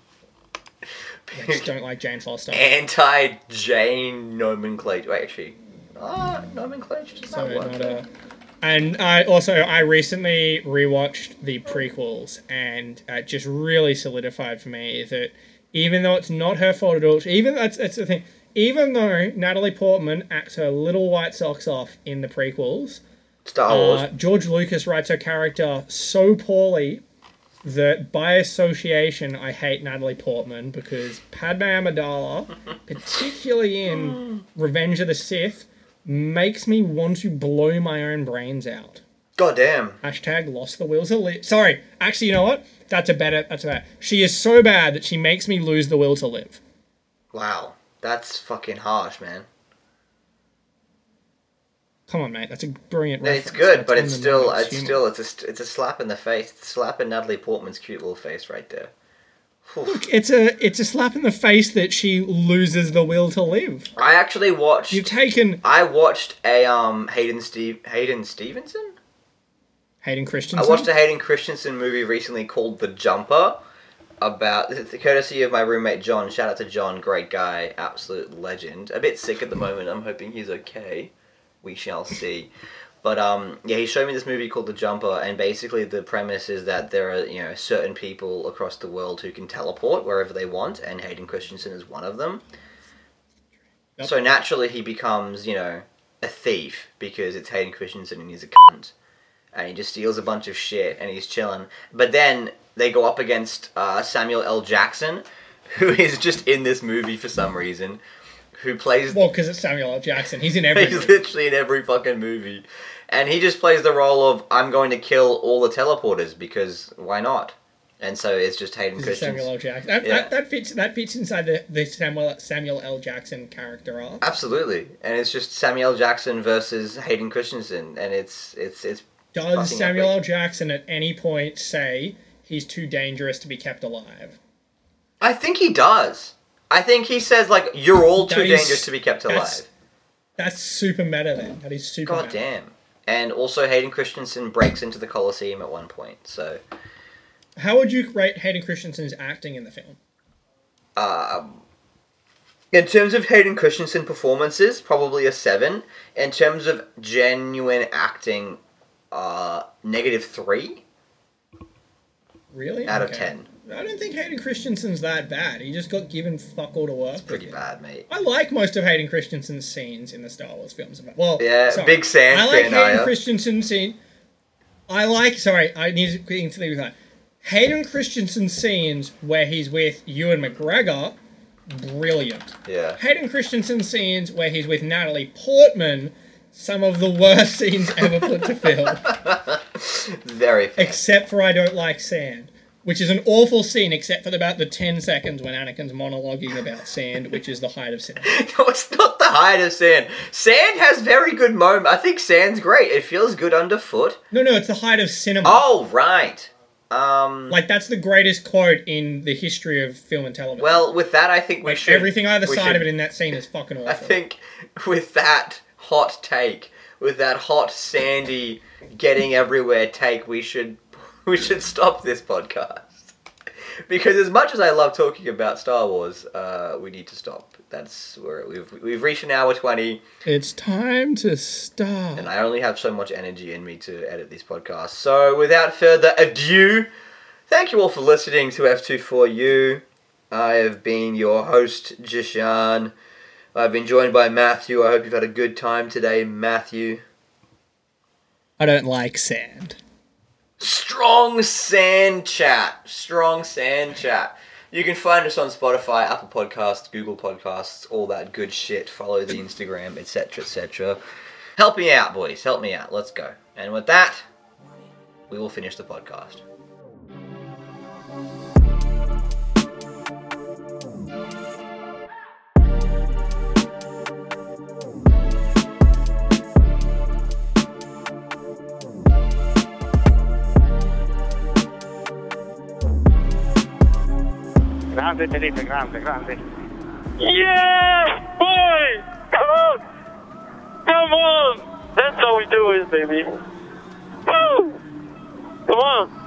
I just don't like Jane Foster. Anti Jane nomenclature. Wait, actually, ah, nomenclature does So that work? not a. And I also I recently rewatched the prequels, and it just really solidified for me that even though it's not her fault at all, even that's that's the thing. Even though Natalie Portman acts her little white socks off in the prequels, Star Wars. uh, George Lucas writes her character so poorly that by association I hate Natalie Portman because Padme Amidala, particularly in Revenge of the Sith, makes me want to blow my own brains out. God damn. Hashtag lost the will to live. Sorry, actually, you know what? That's a better. That's a better. She is so bad that she makes me lose the will to live. Wow. That's fucking harsh, man. Come on, mate. That's a brilliant. No, reference. it's good, That's but it's still, it's humour. still, it's a, it's a slap in the face. Slap in Natalie Portman's cute little face right there. Look, it's a it's a slap in the face that she loses the will to live. I actually watched. You've taken I watched a um Hayden Steve Hayden Stevenson. Hayden Christensen. I watched a Hayden Christensen movie recently called The Jumper, about the courtesy of my roommate John. Shout out to John, great guy, absolute legend. A bit sick at the moment. I'm hoping he's okay. We shall see. But um, yeah, he showed me this movie called The Jumper, and basically the premise is that there are you know certain people across the world who can teleport wherever they want, and Hayden Christensen is one of them. Yep. So naturally, he becomes you know a thief because it's Hayden Christensen and he's a cunt, and he just steals a bunch of shit and he's chilling. But then they go up against uh, Samuel L. Jackson, who is just in this movie for some reason, who plays Well, because it's Samuel L. Jackson. He's in every. He's movie. literally in every fucking movie. And he just plays the role of I'm going to kill all the teleporters because why not? And so it's just Hayden a Samuel L. Jackson. That, Yeah. that, that fits. That fits inside the, the Samuel Samuel L. Jackson character arc. Absolutely. And it's just Samuel L. Jackson versus Hayden Christensen and it's it's it's Does Samuel L. Jackson at any point say he's too dangerous to be kept alive? I think he does. I think he says like you're all too That is- dangerous to be kept alive. That's super meta. Then that is super. God meta. damn. And also Hayden Christensen breaks into the Colosseum at one point. So How would you rate Hayden Christensen's acting in the film? Um, in terms of Hayden Christensen performances, probably a seven. In terms of genuine acting, uh, negative three Really? out of ten. I don't think Hayden Christensen's that bad. He just got given fuck all to work. with Pretty it. bad, mate. I like most of Hayden Christensen's scenes in the Star Wars films. Well, Yeah, sorry. big Sand I like fan, Hayden? Christensen's scene. I like. Sorry, I need to get into that. Hayden Christensen's scenes where he's with Ewan McGregor, brilliant. Yeah. Hayden Christensen's scenes where he's with Natalie Portman, some of the worst scenes ever put to film. Very fair. Except for I don't like sand, which is an awful scene, except for about the ten seconds when Anakin's monologuing about sand, which is the height of sand. no, it's not the height of Sand. Sand has very good moments. I think Sand's great. It feels good underfoot. No, no, it's the height of cinema. Oh, right. Um, Like that's the greatest quote in the history of film and television. well, with that, I think we Like, should. everything either side should- of it in that scene is fucking awful. I think with that hot take, with that hot sandy getting everywhere take, we should we should stop this podcast. Because as much as I love talking about Star Wars, uh, we need to stop. That's where we've we've reached an hour twenty, it's time to stop. and I only have so much energy in me to edit these podcasts. So without further ado, thank you all for listening to F24U. I have been your host, Jishan. I've been joined by Matthew. I hope you've had a good time today, Matthew. I don't like sand. Strong Sand Chat. Strong Sand Chat. You can find us on Spotify, Apple Podcasts, Google Podcasts, all that good shit. Follow the Instagram, etc., etc. Help me out, boys. Help me out. Let's go. And with that, we will finish the podcast. Grande Felipe, grande, grande. Yes, boy! Come on! Come on! That's how we do it, baby. Woo! Come on!